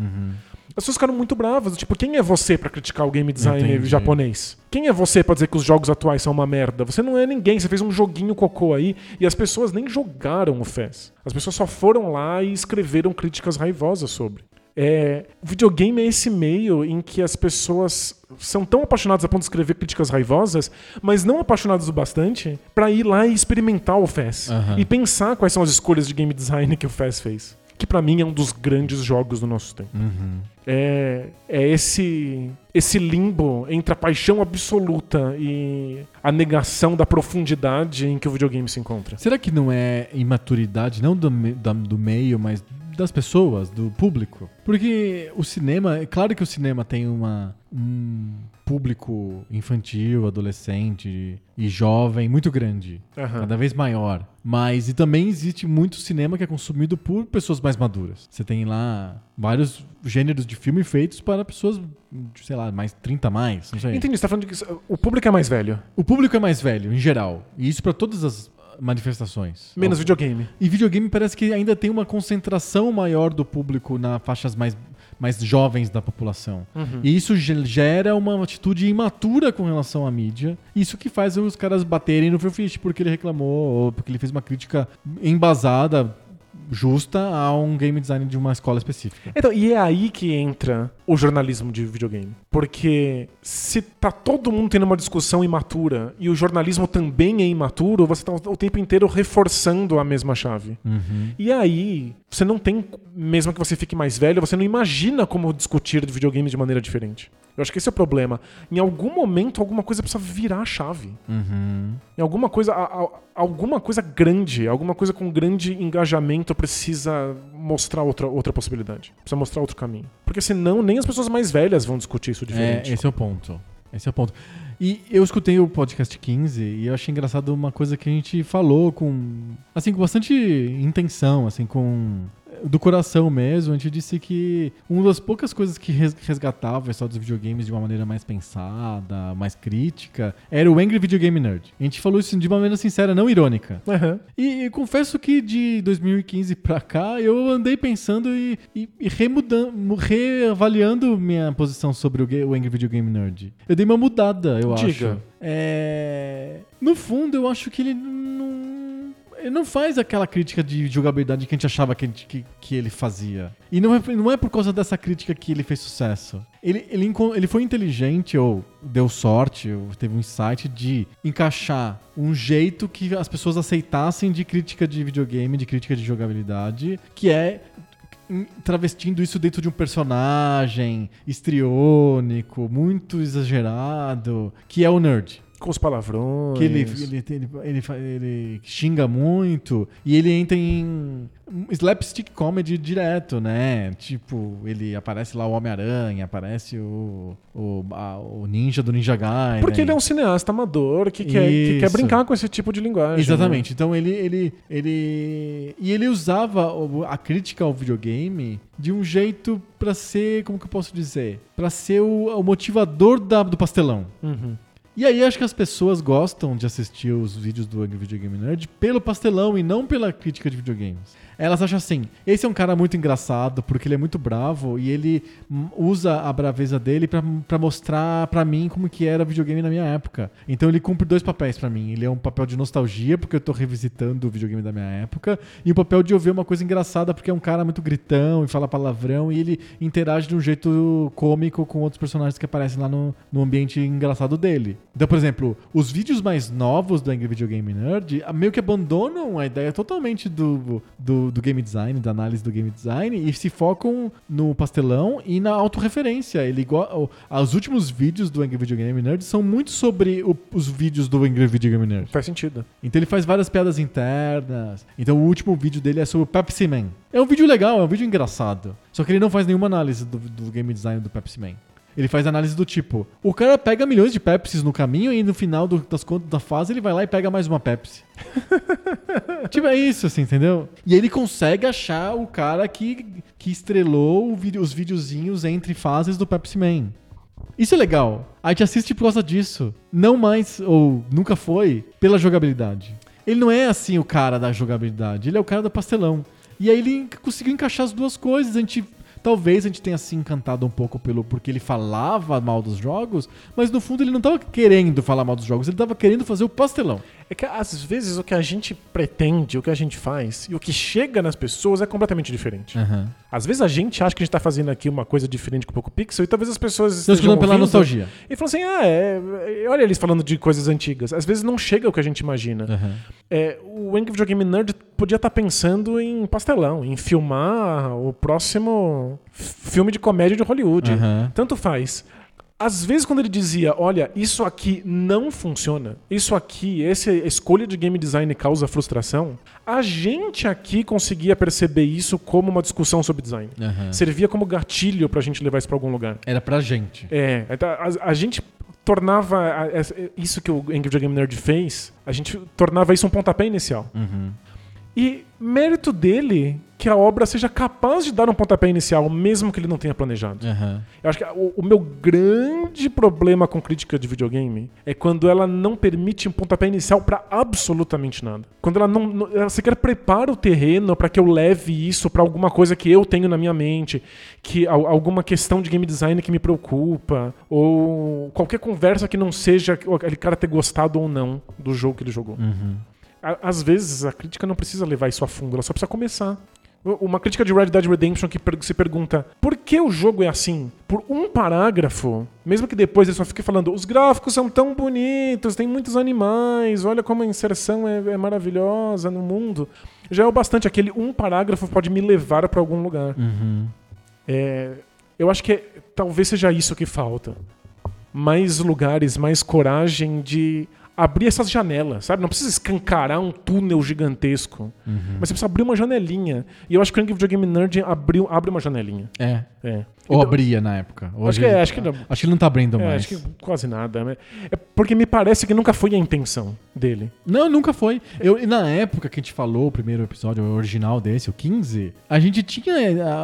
As pessoas ficaram muito bravas. Tipo, quem é você pra criticar o game design Entendi. japonês? Quem é você pra dizer que os jogos atuais são uma merda? Você não é ninguém. Você fez um joguinho cocô aí e as pessoas nem jogaram o FES. As pessoas só foram lá e escreveram críticas raivosas sobre. É, o videogame é esse meio em que as pessoas são tão apaixonadas a ponto de escrever críticas raivosas, mas não apaixonadas o bastante pra ir lá e experimentar o FES Aham. e pensar quais são as escolhas de game design que o FES fez. Que pra mim é um dos grandes jogos do nosso tempo. Uhum. É, é esse esse limbo entre a paixão absoluta e a negação da profundidade em que o videogame se encontra. Será que não é imaturidade, não do, do meio, mas das pessoas, do público? Porque o cinema, é claro que o cinema tem uma, um público infantil, adolescente e jovem muito grande, Aham. cada vez maior. Mas e também existe muito cinema que é consumido por pessoas mais maduras. Você tem lá vários gêneros de filme feitos para pessoas, sei lá, mais 30 a mais, não sei. Entendi, você tá falando que o público é mais velho, O público é mais velho, em geral. E isso para todas as manifestações. menos videogame. E videogame parece que ainda tem uma concentração maior do público nas faixas mais, mais jovens da população. Uhum. E isso ge- gera uma atitude imatura com relação à mídia. Isso que faz os caras baterem no Phil Fish porque ele reclamou, ou porque ele fez uma crítica embasada, justa, a um game design de uma escola específica. Então, e é aí que entra o jornalismo de videogame. Porque se tá todo mundo tendo uma discussão imatura e o jornalismo também é imaturo, você tá o tempo inteiro reforçando a mesma chave. Uhum. E aí, você não tem, mesmo que você fique mais velho, você não imagina como discutir de videogame de maneira diferente. Eu acho que esse é o problema. Em algum momento, alguma coisa precisa virar a chave. Uhum. Em alguma coisa, a- a- alguma coisa grande, alguma coisa com grande engajamento precisa mostrar outra, outra possibilidade. Precisa mostrar outro caminho. Porque senão nem as pessoas mais velhas vão discutir isso É, diferente. esse é o ponto. Esse é o ponto. E eu escutei o podcast 15 e eu achei engraçado uma coisa que a gente falou com assim com bastante intenção, assim com do coração mesmo. A gente disse que uma das poucas coisas que res- resgatava a história dos videogames de uma maneira mais pensada, mais crítica, era o Angry Video Game Nerd. A gente falou isso de uma maneira sincera, não irônica. Aham. E, e confesso que de 2015 pra cá eu andei pensando e, e, e remudando, reavaliando minha posição sobre o, o Angry Video Game Nerd. Eu dei uma mudada, eu Diga. acho. É... No fundo, eu acho que ele não. Ele não faz aquela crítica de jogabilidade que a gente achava que, gente- que, que ele fazia. E não é, não é por causa dessa crítica que ele fez sucesso. Ele, ele, ele foi inteligente, ou deu sorte, ou teve um insight de encaixar um jeito que as pessoas aceitassem de crítica de videogame, de crítica de jogabilidade, que é travestindo isso dentro de um personagem histriônico, muito exagerado, que é o nerd. Com os palavrões. Que ele, ele, ele, ele, ele xinga muito e ele entra em slapstick comedy direto, né? Tipo, ele aparece lá o Homem-Aranha, aparece o, o, a- o ninja do Ninja Gaiden. Porque ele é um cineasta amador que quer, que quer brincar com esse tipo de linguagem. Exatamente. Então ele, ele, ele. E ele usava a crítica ao videogame de um jeito pra ser. Como que eu posso dizer? Pra ser o, o motivador da- do pastelão. Né? Uhum. E aí acho que as pessoas gostam de assistir os vídeos do Angry Video Game Nerd pelo pastelão e não pela crítica de videogames. Elas acham assim, esse é um cara muito engraçado porque ele é muito bravo e ele usa a braveza dele pra mostrar pra mim como que era videogame na minha época. Então ele cumpre dois papéis pra mim. Ele é um papel de nostalgia porque eu tô revisitando o videogame da minha época e o papel de eu ver uma coisa engraçada porque é um cara muito gritão e fala palavrão e ele interage de um jeito cômico com outros personagens que aparecem lá no, no ambiente engraçado dele. Então, por exemplo, os vídeos mais novos do Angry Video Game Nerd meio que abandonam a ideia totalmente do, do, do game design, da análise do game design e se focam no pastelão e na autorreferência. Ele os últimos vídeos do Angry Video Game Nerd são muito sobre o- os vídeos do Angry Video Game Nerd. Faz sentido. Então ele faz várias piadas internas. Então o último vídeo dele é sobre o Pepsi Man. É um vídeo legal, é um vídeo engraçado. Só que ele não faz nenhuma análise do, do game design do Pepsi Man. Ele faz análise do tipo: o cara pega milhões de Pepsis no caminho e no final do- das contas da fase ele vai lá e pega mais uma Pepsi. tipo, é isso, assim, entendeu? E aí ele consegue achar o cara que, que estrelou vídeo- os videozinhos entre fases do Pepsi Man. Isso é legal. A gente assiste por causa disso. Não mais, ou nunca foi, pela jogabilidade. Ele não é assim o cara da jogabilidade, ele é o cara do pastelão. E aí ele conseguiu encaixar as duas coisas. A gente. Talvez a gente tenha se encantado um pouco pelo porque ele falava mal dos jogos, mas no fundo ele não tava querendo falar mal dos jogos, ele tava querendo fazer o pastelão. É que às vezes o que a gente pretende, o que a gente faz e o que chega nas pessoas é completamente diferente. Às vezes a gente acha que a gente tá fazendo aqui uma coisa diferente com o Poco Pixel e talvez as pessoas Estão escutando pela nostalgia. E falam assim, ah, é, é, olha eles falando de coisas antigas. Às vezes não chega o que a gente imagina. É, o Angry Video Game Nerd podia estar pensando em pastelão, em filmar o próximo filme de comédia de Hollywood. Aham. Tanto faz. Às vezes, quando ele dizia, olha, isso aqui não funciona, isso aqui, essa escolha de game design causa frustração, a gente aqui conseguia perceber isso como uma discussão sobre design. Aham. Servia como gatilho pra gente levar isso pra algum lugar. Era pra gente. É, então, a, a gente tornava a- essa- isso que o Angry Video Game Nerd fez, a gente tornava isso um pontapé inicial. Uhum. E mérito dele que a obra seja capaz de dar um pontapé inicial, mesmo que ele não tenha planejado. Aham. Eu acho que o, o meu grande problema com crítica de videogame é quando ela não permite um pontapé inicial pra absolutamente nada. Quando ela não, não- ela sequer prepara o terreno pra que eu leve isso pra alguma coisa que eu tenho na minha mente, que al- alguma questão de game design que me preocupa, ou qualquer conversa que não seja aquele cara ter gostado ou não do jogo que ele jogou. Uhum. Às vezes a crítica não precisa levar isso a fundo, ela só precisa começar. Uma crítica de Red Dead Redemption que se pergunta por que o jogo é assim? Por um parágrafo, mesmo que depois ele só fique falando os gráficos são tão bonitos, tem muitos animais, olha como a inserção é, é maravilhosa no mundo. Já é o bastante, aquele um parágrafo pode me levar para algum lugar. Uhum. É, eu acho que é- talvez seja isso que falta. Mais lugares, mais coragem de abrir essas janelas, sabe? Não precisa escancarar um túnel gigantesco, Uhum. mas você precisa abrir uma janelinha. E eu acho que o Angry Video Game Nerd abriu, abre uma janelinha. É. É. Ou Então- abria na época. Hoje Acho que é, ele- acho que não. Acho que não tá abrindo É, mais. acho que quase nada. né? É porque me parece que nunca foi a intenção dele. Não, nunca foi. Eu, na época que a gente falou o primeiro episódio, o original desse, o 15, a gente tinha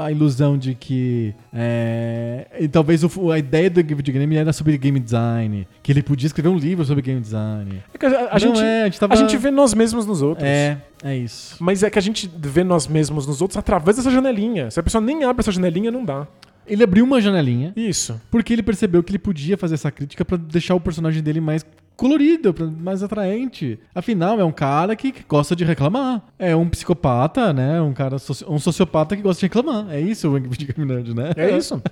a ilusão de que é, e talvez o- a ideia do videogame era sobre game design, que ele podia escrever um livro sobre game design. É a, a gente, é, a gente tava- a gente vê nós mesmos nos outros. É, é isso. Mas é que a gente vê nós mesmos nos outros através dessa janelinha. Se a pessoa nem abre essa janelinha, não dá. Ele abriu uma janelinha Isso. porque ele percebeu que ele podia fazer essa crítica pra deixar o personagem dele mais colorido, mais atraente. Afinal, é um cara que que gosta de reclamar. É um psicopata, né? Um cara soci- um sociopata que gosta de reclamar. É isso o Angry Video Game Nerd, né? É isso.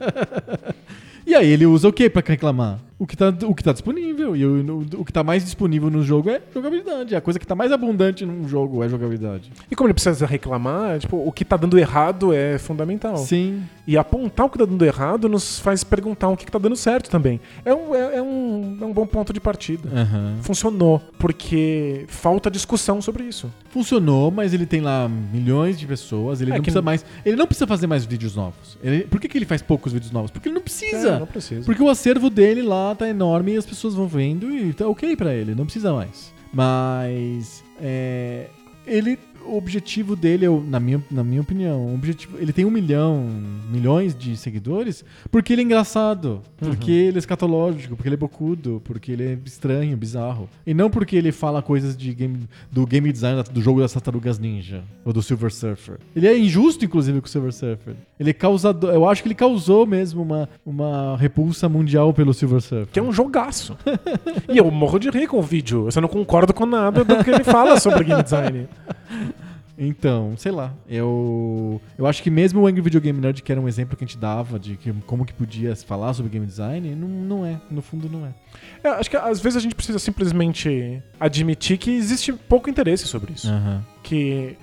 E aí ele usa o que pra reclamar? O que tá, o que tá disponível. E o, o que tá mais disponível no jogo é jogabilidade. A coisa que tá mais abundante num jogo é jogabilidade. E como ele precisa reclamar, tipo, o que tá dando errado é fundamental. Sim. E apontar o que tá dando errado nos faz perguntar o que, que tá dando certo também. É um, é, é um, é um bom ponto de partida. Aham. Funcionou, porque falta discussão sobre isso. Funcionou, mas ele tem lá milhões de pessoas. Ele É não precisa não- mais. Ele não precisa fazer mais vídeos novos. Ele- por que, que ele faz poucos vídeos novos? Porque ele não precisa. É, não precisa. Porque o acervo dele lá tá enorme e as pessoas vão vendo e tá ok pra ele, não precisa mais. Mas é, ele, o objetivo dele, eu- na, minha, na minha opinião, objetivo, ele tem um milhão, milhões de seguidores porque ele é engraçado, porque ele é escatológico, porque ele é bocudo, porque ele é estranho, bizarro. E não porque ele fala coisas de game, do game design do jogo das tartarugas ninja ou do Silver Surfer. Ele é injusto, inclusive, com o Silver Surfer. Ele é causador, eu acho que ele causou mesmo uma, uma repulsa mundial pelo Silver Surfer. Que é um jogaço. e eu morro de rir com o vídeo. Eu só não concordo com nada do que ele fala sobre game design. Então, sei lá. Eu, eu acho que mesmo o Angry Video Game Nerd, que era um exemplo que a gente dava de que, como que podia falar sobre game design, não, não é. No fundo, não é. É, acho que às vezes a gente precisa simplesmente admitir que existe pouco interesse sobre isso. Aham. Que,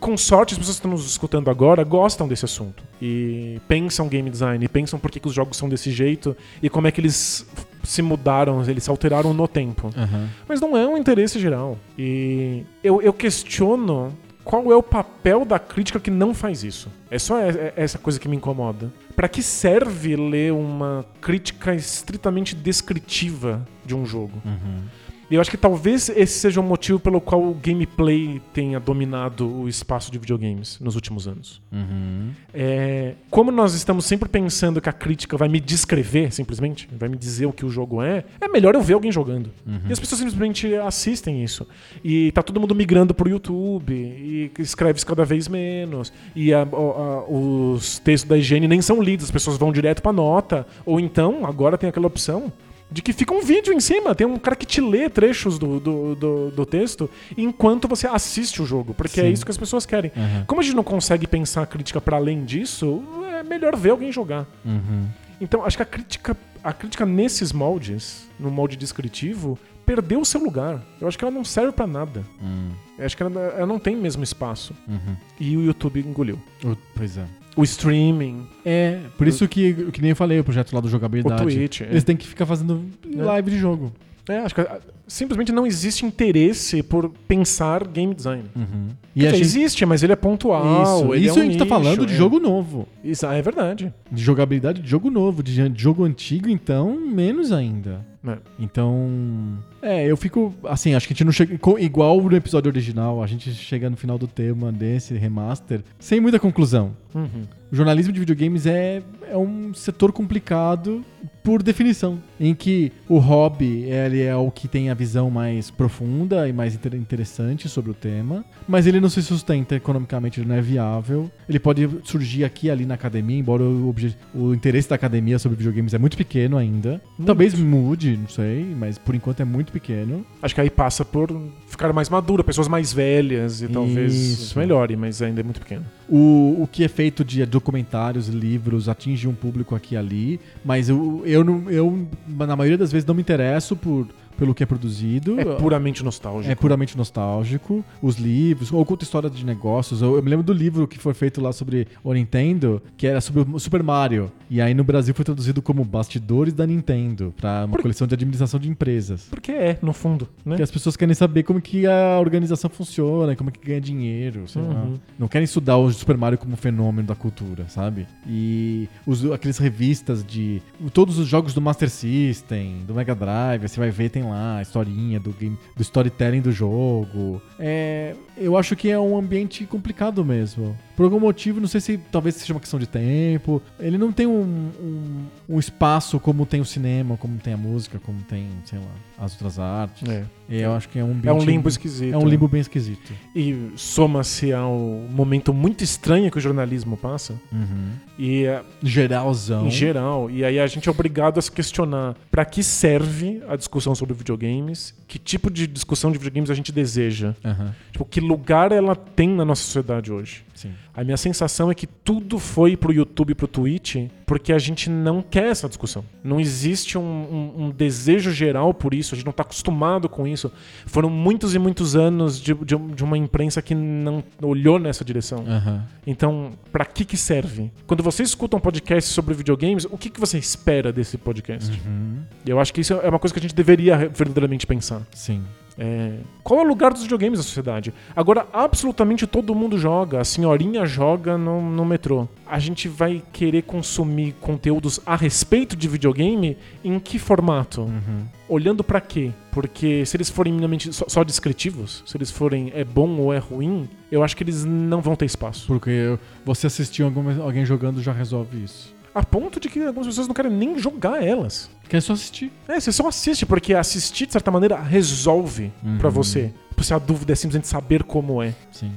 com sorte, as pessoas que estão nos escutando agora gostam desse assunto. E pensam game design, e pensam por que, que os jogos são desse jeito e como é que eles se mudaram, eles se alteraram no tempo. Aham. Mas não é um interesse geral. E eu, eu questiono qual é o papel da crítica que não faz isso? É só essa coisa que me incomoda. Pra que serve ler uma crítica estritamente descritiva de um jogo? E eu acho que talvez esse seja o motivo pelo qual o gameplay tenha dominado o espaço de videogames nos últimos anos. Uhum. É, como nós estamos sempre pensando que a crítica vai me descrever, simplesmente, vai me dizer o que o jogo é, é melhor eu ver alguém jogando. E as pessoas simplesmente assistem isso. E tá todo mundo migrando pro YouTube, e escreve cada vez menos, e a- o- a- os textos da higiene nem são lidos, as pessoas vão direto pra nota. Ou então, agora tem aquela opção. De que fica um vídeo em cima, tem um cara que te lê trechos do, do, do, do texto enquanto você assiste o jogo, porque é Sim. isso que as pessoas querem. Uhum. Como a gente não consegue pensar a crítica para além disso, é melhor ver alguém jogar. Uhum. Então, acho que a crítica, a crítica nesses moldes, no molde descritivo, perdeu o seu lugar. Eu acho que ela não serve para nada. Uhum. Eu acho que ela, ela não tem mesmo espaço. Uhum. E o YouTube engoliu. Pois é. O streaming, É, por isso que, que nem eu falei, o projeto lá do o jogabilidade. Twitch. é. Eles têm que ficar fazendo live de jogo. É, acho que simplesmente não existe interesse por pensar game design. Uhum. E dizer, gente... Existe, mas ele é pontual. Isso, ele isso é um a gente tá nicho, falando de é. jogo novo. Isso é verdade. De jogabilidade de jogo novo. De, de jogo antigo, então, menos ainda. É. Então. É, eu fico. Assim, acho que a gente não chega. Igual no episódio original, a gente chega no final do tema desse remaster sem muita conclusão. Uhum. O jornalismo de videogames é, é um setor complicado por definição, em que o hobby ele é o que tem a visão mais profunda e mais inter- interessante sobre o tema, mas ele não se sustenta economicamente, ele não é viável. Ele pode surgir aqui e ali na academia, embora o, o interesse da academia sobre videogames é muito pequeno ainda. Talvez mude, não sei, mas por enquanto é muito pequeno. Acho que aí passa por ficar mais madura, pessoas mais velhas e talvez Isso. isso melhore, mas ainda é muito pequeno. O, o que é feito de documentários, livros, atinge um público aqui e ali, mas eu, eu, não, eu, na maioria das vezes, não me interesso por, pelo que é produzido. É puramente nostálgico. É puramente nostálgico. Os livros, ou conta história de negócios. Eu, eu me lembro do livro que foi feito lá sobre o Nintendo, que era sobre o Super Mario. E aí no Brasil foi traduzido como Bastidores da Nintendo, pra uma Por- coleção de administração de empresas. Porque é, no fundo, né? Porque as pessoas querem saber como que a organização funciona, como que ganha dinheiro, sei lá. Uhum. Não querem estudar o Super Mario como fenômeno da cultura, sabe? E os, aqueles revistas de todos os jogos do Master System, do Mega Drive, você vai ver tem lá a historinha do game, do storytelling do jogo. É, eu acho que é um ambiente complicado mesmo. Por algum motivo, não sei se talvez seja uma questão de tempo. Ele não tem um, um, um espaço como tem o cinema, como tem a música, como tem, sei lá, as outras artes. É. Eu acho que é um É um limbo esquisito. é um limbo bem esquisito. E soma-se ao momento muito estranho que o jornalismo passa. E é, Geralzão. em geral. E aí a gente é obrigado a se questionar para que serve a discussão sobre videogames, que tipo de discussão de videogames a gente deseja. Aham, Tipo, que lugar ela tem na nossa sociedade hoje. Sim. A minha sensação é que tudo foi pro YouTube e pro Twitch porque a gente não quer essa discussão. Não existe um, um- um desejo geral por isso, a gente não tá acostumado com isso. Foram muitos e muitos anos de, de- de uma imprensa que não olhou nessa direção. Aham. Então, pra que que serve? Quando você escuta um podcast sobre videogames, o que, que você espera desse podcast? Uhum. Eu acho que isso é uma coisa que a gente deveria verdadeiramente pensar. Sim. É, Qual é o lugar dos videogames na sociedade? Agora, absolutamente todo mundo joga. A senhorinha joga no, no metrô. A gente vai querer consumir conteúdos a respeito de videogame em que formato? Uhum. Olhando pra quê? Porque se eles forem minimamente só, só descritivos, se eles forem é bom ou é ruim, eu acho que eles não vão ter espaço. Porque você assistir alguém jogando já resolve isso. A ponto de que algumas pessoas não querem nem jogar elas. Quer só assistir. É, você só assiste, porque assistir, de certa maneira, resolve Uhum. pra você. Se a dúvida é simplesmente saber como é. Sim.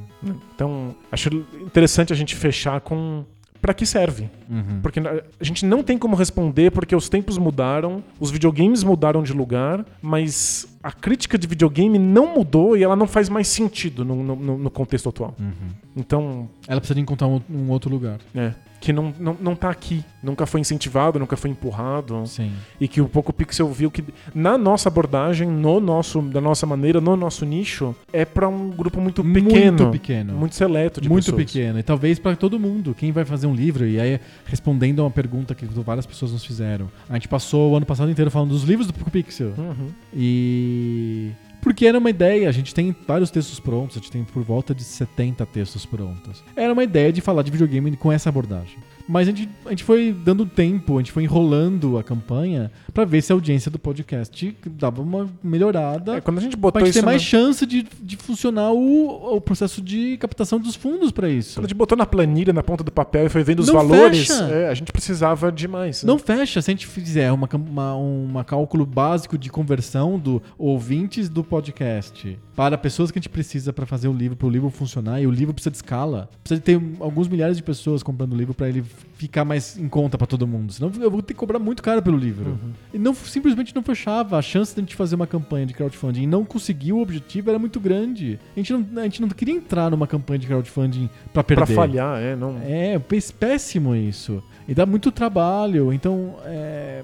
Então, acho interessante a gente fechar com pra que serve. Uhum. Porque a gente não tem como responder porque os tempos mudaram, os videogames mudaram de lugar, mas a crítica de videogame não mudou e ela não faz mais sentido no, no- no contexto atual. Uhum. Então, Ela precisa encontrar um, um outro lugar. é. Que não, não, não tá aqui. Nunca foi incentivado, nunca foi empurrado. Sim. E que o Poco Pixel viu que na nossa abordagem, no nosso, da nossa maneira, no nosso nicho, é pra um grupo muito pequeno. Muito pequeno. Muito seleto de muito pessoas. pequeno. E talvez pra todo mundo. Quem vai fazer um livro? E aí, respondendo a uma pergunta que várias pessoas nos fizeram. A gente passou o ano passado inteiro falando dos livros do Poco Pixel. Uhum. E Porque era uma ideia, a gente tem vários textos prontos, a gente tem por volta de 70 textos prontos. Era uma ideia de falar de videogame com essa abordagem. Mas a gente, a gente foi dando tempo, a gente foi enrolando a campanha pra ver se a audiência do podcast dava uma melhorada. É, quando a gente pra botou gente isso ter mais na... chance de, de funcionar o, o processo de captação dos fundos pra isso. Quando a gente botou na planilha, na ponta do papel e foi vendo os Não valores, é, a gente precisava de mais. né? Não fecha. Se a gente fizer uma, uma, uma cálculo básico de conversão do ouvintes do podcast para pessoas que a gente precisa para fazer o livro, para o livro funcionar, e o livro precisa de escala, precisa de ter alguns milhares de pessoas comprando o livro para ele ficar mais em conta para todo mundo. Senão eu vou ter que cobrar muito caro pelo livro. Uhum. E não simplesmente não fechava. A chance de a gente fazer uma campanha de crowdfunding e não conseguir o objetivo era muito grande. A gente não, a gente não queria entrar numa campanha de crowdfunding para perder. Pra falhar, é, não. É, pés- péssimo isso. E dá muito trabalho. Então, é,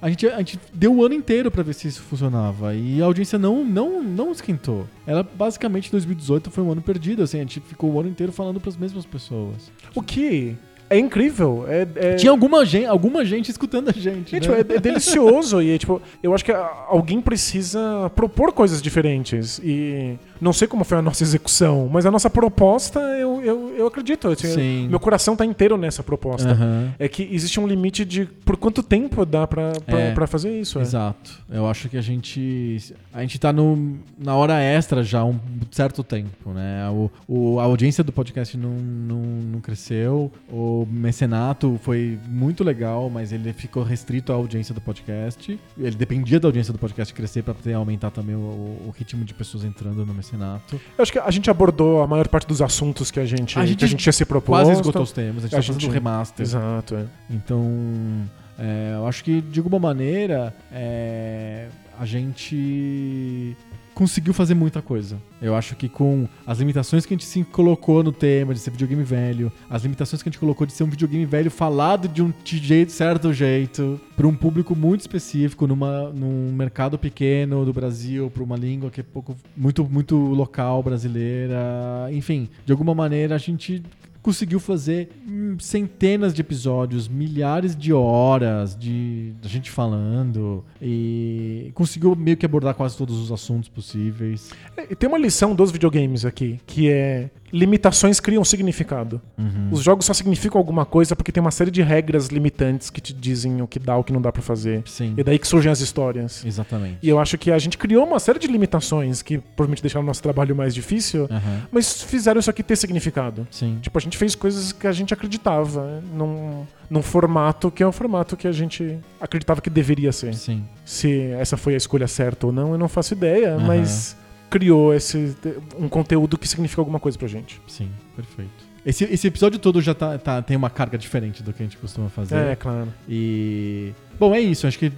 a, gente, a gente deu o ano inteiro pra ver se isso funcionava. E a audiência não, não, não esquentou. Ela, basicamente, 2018 foi um ano perdido. Assim, a gente ficou o ano inteiro falando pras mesmas pessoas. O que é incrível. É, é- Tinha alguma gente, alguma gente escutando a gente. Gente, né? é, é delicioso e é, tipo, eu acho que alguém precisa propor coisas diferentes e não sei como foi a nossa execução, mas a nossa proposta eu, eu, eu acredito. assim, Sim. Meu coração tá inteiro nessa proposta. Aham. É que existe um limite de por quanto tempo dá pra, É. fazer isso. é. Exato. Eu acho que a gente. A gente tá no, na hora extra já há um certo tempo, né? O, o- a audiência do podcast não, não, não cresceu. O mecenato foi muito legal, mas ele ficou restrito à audiência do podcast. Ele dependia da audiência do podcast crescer para aumentar também o, o ritmo de pessoas entrando no mecenato. Eu acho que a gente abordou a maior parte dos assuntos que a gente, A gente que a gente tinha se proposto. Quase esgotou os temas, a gente A tá fazendo gente- um remaster. Exato, é. Então, é, eu acho que de alguma maneira é, a gente conseguiu fazer muita coisa. Eu acho que com as limitações que a gente se colocou no tema de ser videogame velho, as limitações que a gente colocou de ser um videogame velho falado de um jeito, certo jeito, para um público muito específico, numa, num mercado pequeno do Brasil, para uma língua que é pouco, muito, muito local brasileira, enfim, de alguma maneira a gente conseguiu fazer centenas de episódios, milhares de horas de gente falando e conseguiu meio que abordar quase todos os assuntos possíveis. E tem uma lição dos videogames aqui, que é limitações criam significado. Os jogos só significam alguma coisa porque tem uma série de regras limitantes que te dizem o que dá, o que não dá pra fazer. Sim, E daí que surgem as histórias. exatamente. E eu acho que a gente criou uma série de limitações que provavelmente deixaram o nosso trabalho mais difícil, Aham, mas fizeram isso aqui ter significado. Sim. Tipo, a gente fez coisas que a gente acreditava, num, num formato que é o formato que a gente acreditava que deveria ser. Sim. Se essa foi a escolha certa ou não, eu não faço ideia, Aham. mas criou esse um conteúdo que significa alguma coisa pra gente. Sim, perfeito. Esse, esse episódio todo já tá, tá- tem uma carga diferente do que a gente costuma fazer. É, claro. E. Bom, é isso. Acho que.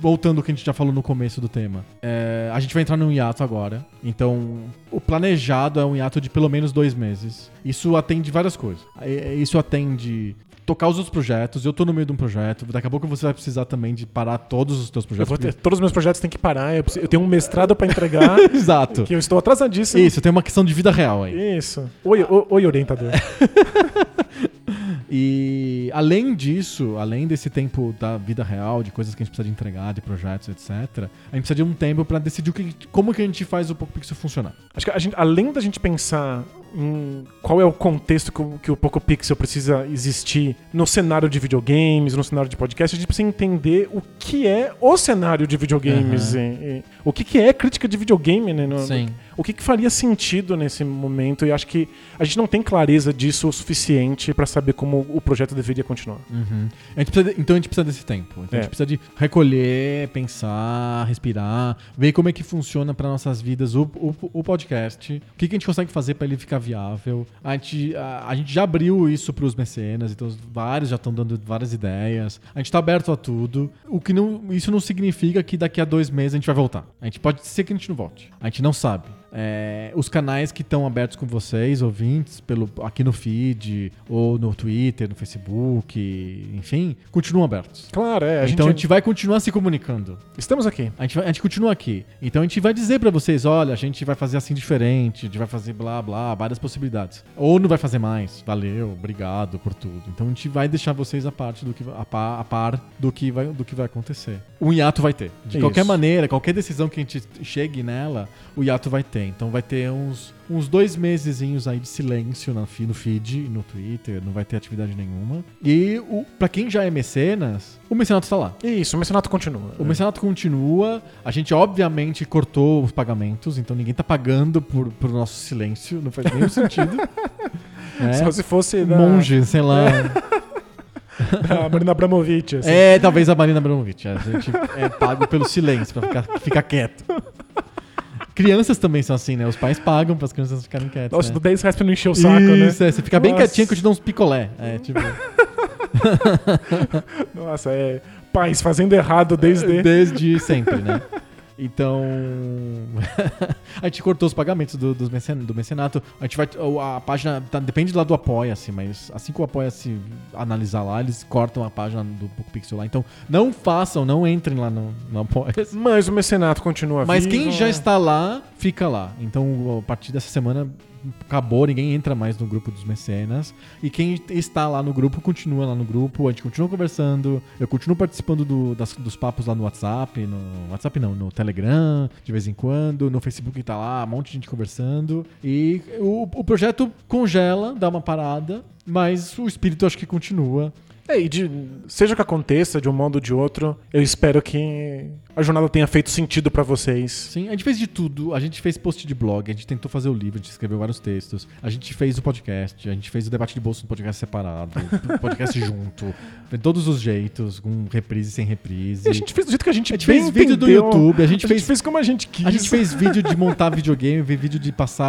Voltando ao que a gente já falou no começo do tema. é, a gente vai entrar num hiato agora. Então, o planejado é um hiato de pelo menos dois meses. Isso atende várias coisas. É, Isso atende tocar os outros projetos. Eu tô no meio de um projeto. Daqui a pouco você vai precisar também de parar todos os teus Eu projetos. vou ter- todos os meus projetos têm que parar. Eu, preciso- eu tenho um mestrado pra entregar, Exato. que eu estou atrasadíssimo. Isso, tem uma questão de vida real aí. Isso. Oi, o- oi, orientador. E além disso, além desse tempo da vida real, de coisas que a gente precisa de entregar, de projetos, etc., a gente precisa de um tempo pra decidir o que, como que a gente faz o Poco Pixel funcionar. Acho que gente, além da gente pensar em qual é o contexto que o, que o Poco Pixel precisa existir no cenário de videogames, no cenário de podcast, a gente precisa entender o que é o cenário de videogames. Aham. e- e o que, que é crítica de videogame, né? no- Sim. O que, que faria sentido nesse momento? E acho que a gente não tem clareza disso o suficiente pra saber como o projeto deveria continuar. Uhum. A de- então a gente precisa desse tempo. Então a É. gente precisa de recolher, pensar, respirar, ver como é que funciona para nossas vidas o, o, o podcast, o que, que a gente consegue fazer para ele ficar viável. A gente, a, a gente já abriu isso para os mecenas, então vários já estão dando várias ideias. A gente está aberto a tudo. O que não, isso não significa que daqui a dois meses a gente vai voltar. A gente pode ser que a gente não volte. A gente não sabe. É, os canais que estão abertos com vocês, ouvintes, pelo, aqui no feed, ou no Twitter, no Facebook, enfim, continuam abertos. Claro, é. A então a gente, gente vai continuar se comunicando. Estamos aqui. A gente, vai- a gente continua aqui. Então a gente vai dizer pra vocês: olha, a gente vai fazer assim diferente, a gente vai fazer blá blá, várias possibilidades. Ou não vai fazer mais. Valeu, obrigado por tudo. Então a gente vai deixar vocês a parte do que a par, a par do que vai do que vai acontecer. um hiato vai ter. De Isso. qualquer maneira, qualquer decisão que a gente chegue nela, o hiato vai ter. Então vai ter uns, uns dois mesezinhos aí de silêncio no feed, no Twitter, não vai ter atividade nenhuma. E o, pra quem já é mecenas, o mecenato tá lá. Isso, o mecenato continua. O mecenato continua. A gente, obviamente, cortou os pagamentos, então ninguém tá pagando por, por nosso silêncio. Não faz nenhum sentido. né? Só se fosse da, Monge, sei lá. da Marina Abramovic. assim. É, talvez a Marina Abramovic. A gente é pago pelo silêncio, pra ficar, ficar quieto. Crianças também são assim, né? Os pais pagam para as crianças ficarem quietas. Nossa, né? do 10 reais pra não encher o saco, né? Isso, é, você fica bem Nossa. quietinho que eu te dou uns picolé. É, tipo, Nossa, é. Pais fazendo errado desde. desde sempre, né? Então, a gente cortou os pagamentos do, dos mecen- do mecenato. A gente vai. A página tá- depende lá do Apoia-se, mas assim que o Apoia-se analisar lá, eles cortam a página do PocoPixel lá. Então, não façam, não entrem lá no, no Apoia-se. Mas o mecenato continua Mas vivo, quem já né? está lá, fica lá. Então, a partir dessa semana, acabou, ninguém entra mais no grupo dos mecenas. E quem está lá no grupo, continua lá no grupo. A gente continua conversando. Eu continuo participando do- das- dos papos lá no WhatsApp. No WhatsApp não, no Telegram, de vez em quando. No Facebook tá lá, um monte de gente conversando. E o, o projeto congela, dá uma parada. Mas o espírito acho que continua. É, e de, seja o que aconteça, de um modo ou de outro, eu espero que a jornada tenha feito sentido pra vocês. Sim, a gente fez de tudo. A gente fez post de blog, a gente tentou fazer o livro, a gente escreveu vários textos. A gente fez o podcast, a gente fez o debate de bolso no podcast separado, podcast junto, de todos os jeitos, com reprise e sem reprise. E a gente fez do jeito que a gente, A gente fez vídeo do. YouTube, a gente fez- fez como a gente quis. A gente fez vídeo de montar videogame, fez vídeo de passar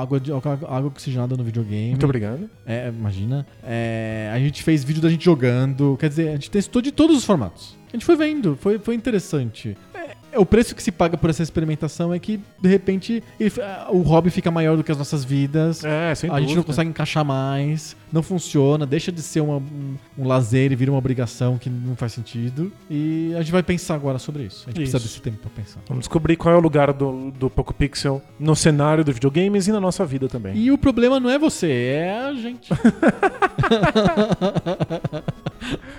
água, de, água oxigenada no videogame. Muito obrigado. É, imagina. É, a gente fez vídeo da gente jogando. Quer dizer, a gente testou de todos os formatos. A gente foi vendo, foi, foi interessante. É, o preço que se paga por essa experimentação é que, de repente, ele- ah, o hobby fica maior do que as nossas vidas. É, sem a gente não dúvida. consegue encaixar mais, não funciona, deixa de ser uma- um, um lazer e vira uma obrigação que não faz sentido. E a gente vai pensar agora sobre isso. A gente Isso. precisa desse tempo pra pensar. Vamos descobrir qual é o lugar do, do Poco Pixel no cenário dos videogames e na nossa vida também. E o problema não é você, é a gente.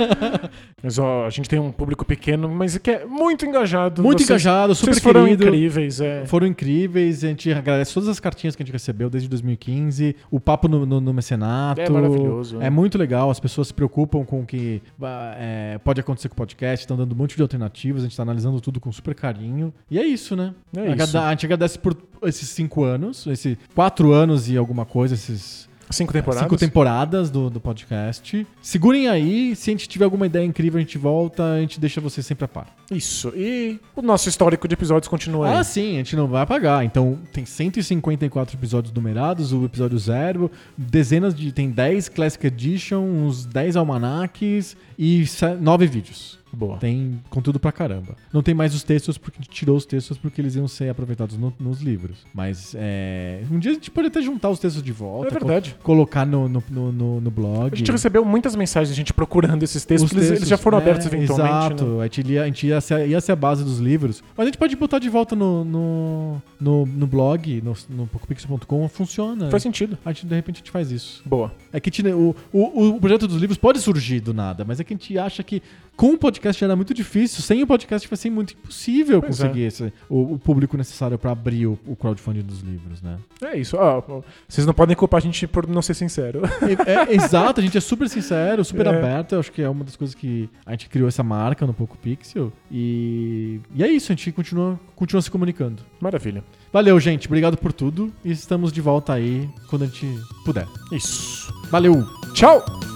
Mas ó, a gente tem um público pequeno, mas que é muito engajado. Muito Vocês- engajado, super Vocês foram querido. incríveis, é. Foram incríveis, a gente agradece todas as cartinhas que a gente recebeu desde 2015, o papo no, no- no mecenato. É maravilhoso, É é. muito legal, as pessoas se preocupam com o que ah, é, pode acontecer com o podcast, estão dando um monte de alternativas, a gente tá analisando tudo com super carinho. E é isso, né? É Agrada- isso. A gente agradece por esses cinco anos, esses quatro anos e alguma coisa, esses Cinco temporadas. cinco temporadas do, do podcast. Segurem aí, se a gente tiver alguma ideia incrível, a gente volta, a gente deixa vocês sempre a par. Isso. E o nosso histórico de episódios continua aí. Ah, sim, a gente não vai apagar. Então, tem 154 episódios numerados, o episódio zero, dezenas de. Tem 10 Classic Edition, uns 10 almanacs e 9 vídeos. Boa. Tem conteúdo pra caramba. Não tem mais os textos, porque a gente tirou os textos porque eles iam ser aproveitados no- nos livros. Mas é, um dia a gente pode até juntar os textos de volta. É verdade. co- colocar no, no, no, no- no blog. A gente recebeu muitas mensagens de gente procurando esses textos, Os eles, eles já foram é, abertos eventualmente. Exato, né? a gente, ia, a gente ia, ser, ia ser a base dos livros. Mas a gente pode botar de volta no, no, no, no blog, no, no PocoPixel.com, funciona. Faz sentido. A gente, de repente, a gente faz isso. Boa. É que a gente- o, o, o projeto dos livros pode surgir do nada, mas é que a gente acha que com o podcast era muito difícil. Sem o podcast vai ser muito impossível Pois conseguir esse- o, o público necessário para abrir o, o crowdfunding dos livros, né? É isso. Ah, vocês não podem culpar a gente por não ser sincero. É, é, exato, a gente é super sincero, super É. aberto. Eu acho que é uma das coisas que a gente criou essa marca no Poco Pixel. E, e é isso, a gente continua, continua se comunicando. Maravilha. Valeu, gente. Obrigado por tudo. E estamos de volta aí quando a gente puder. Isso. Valeu! Tchau!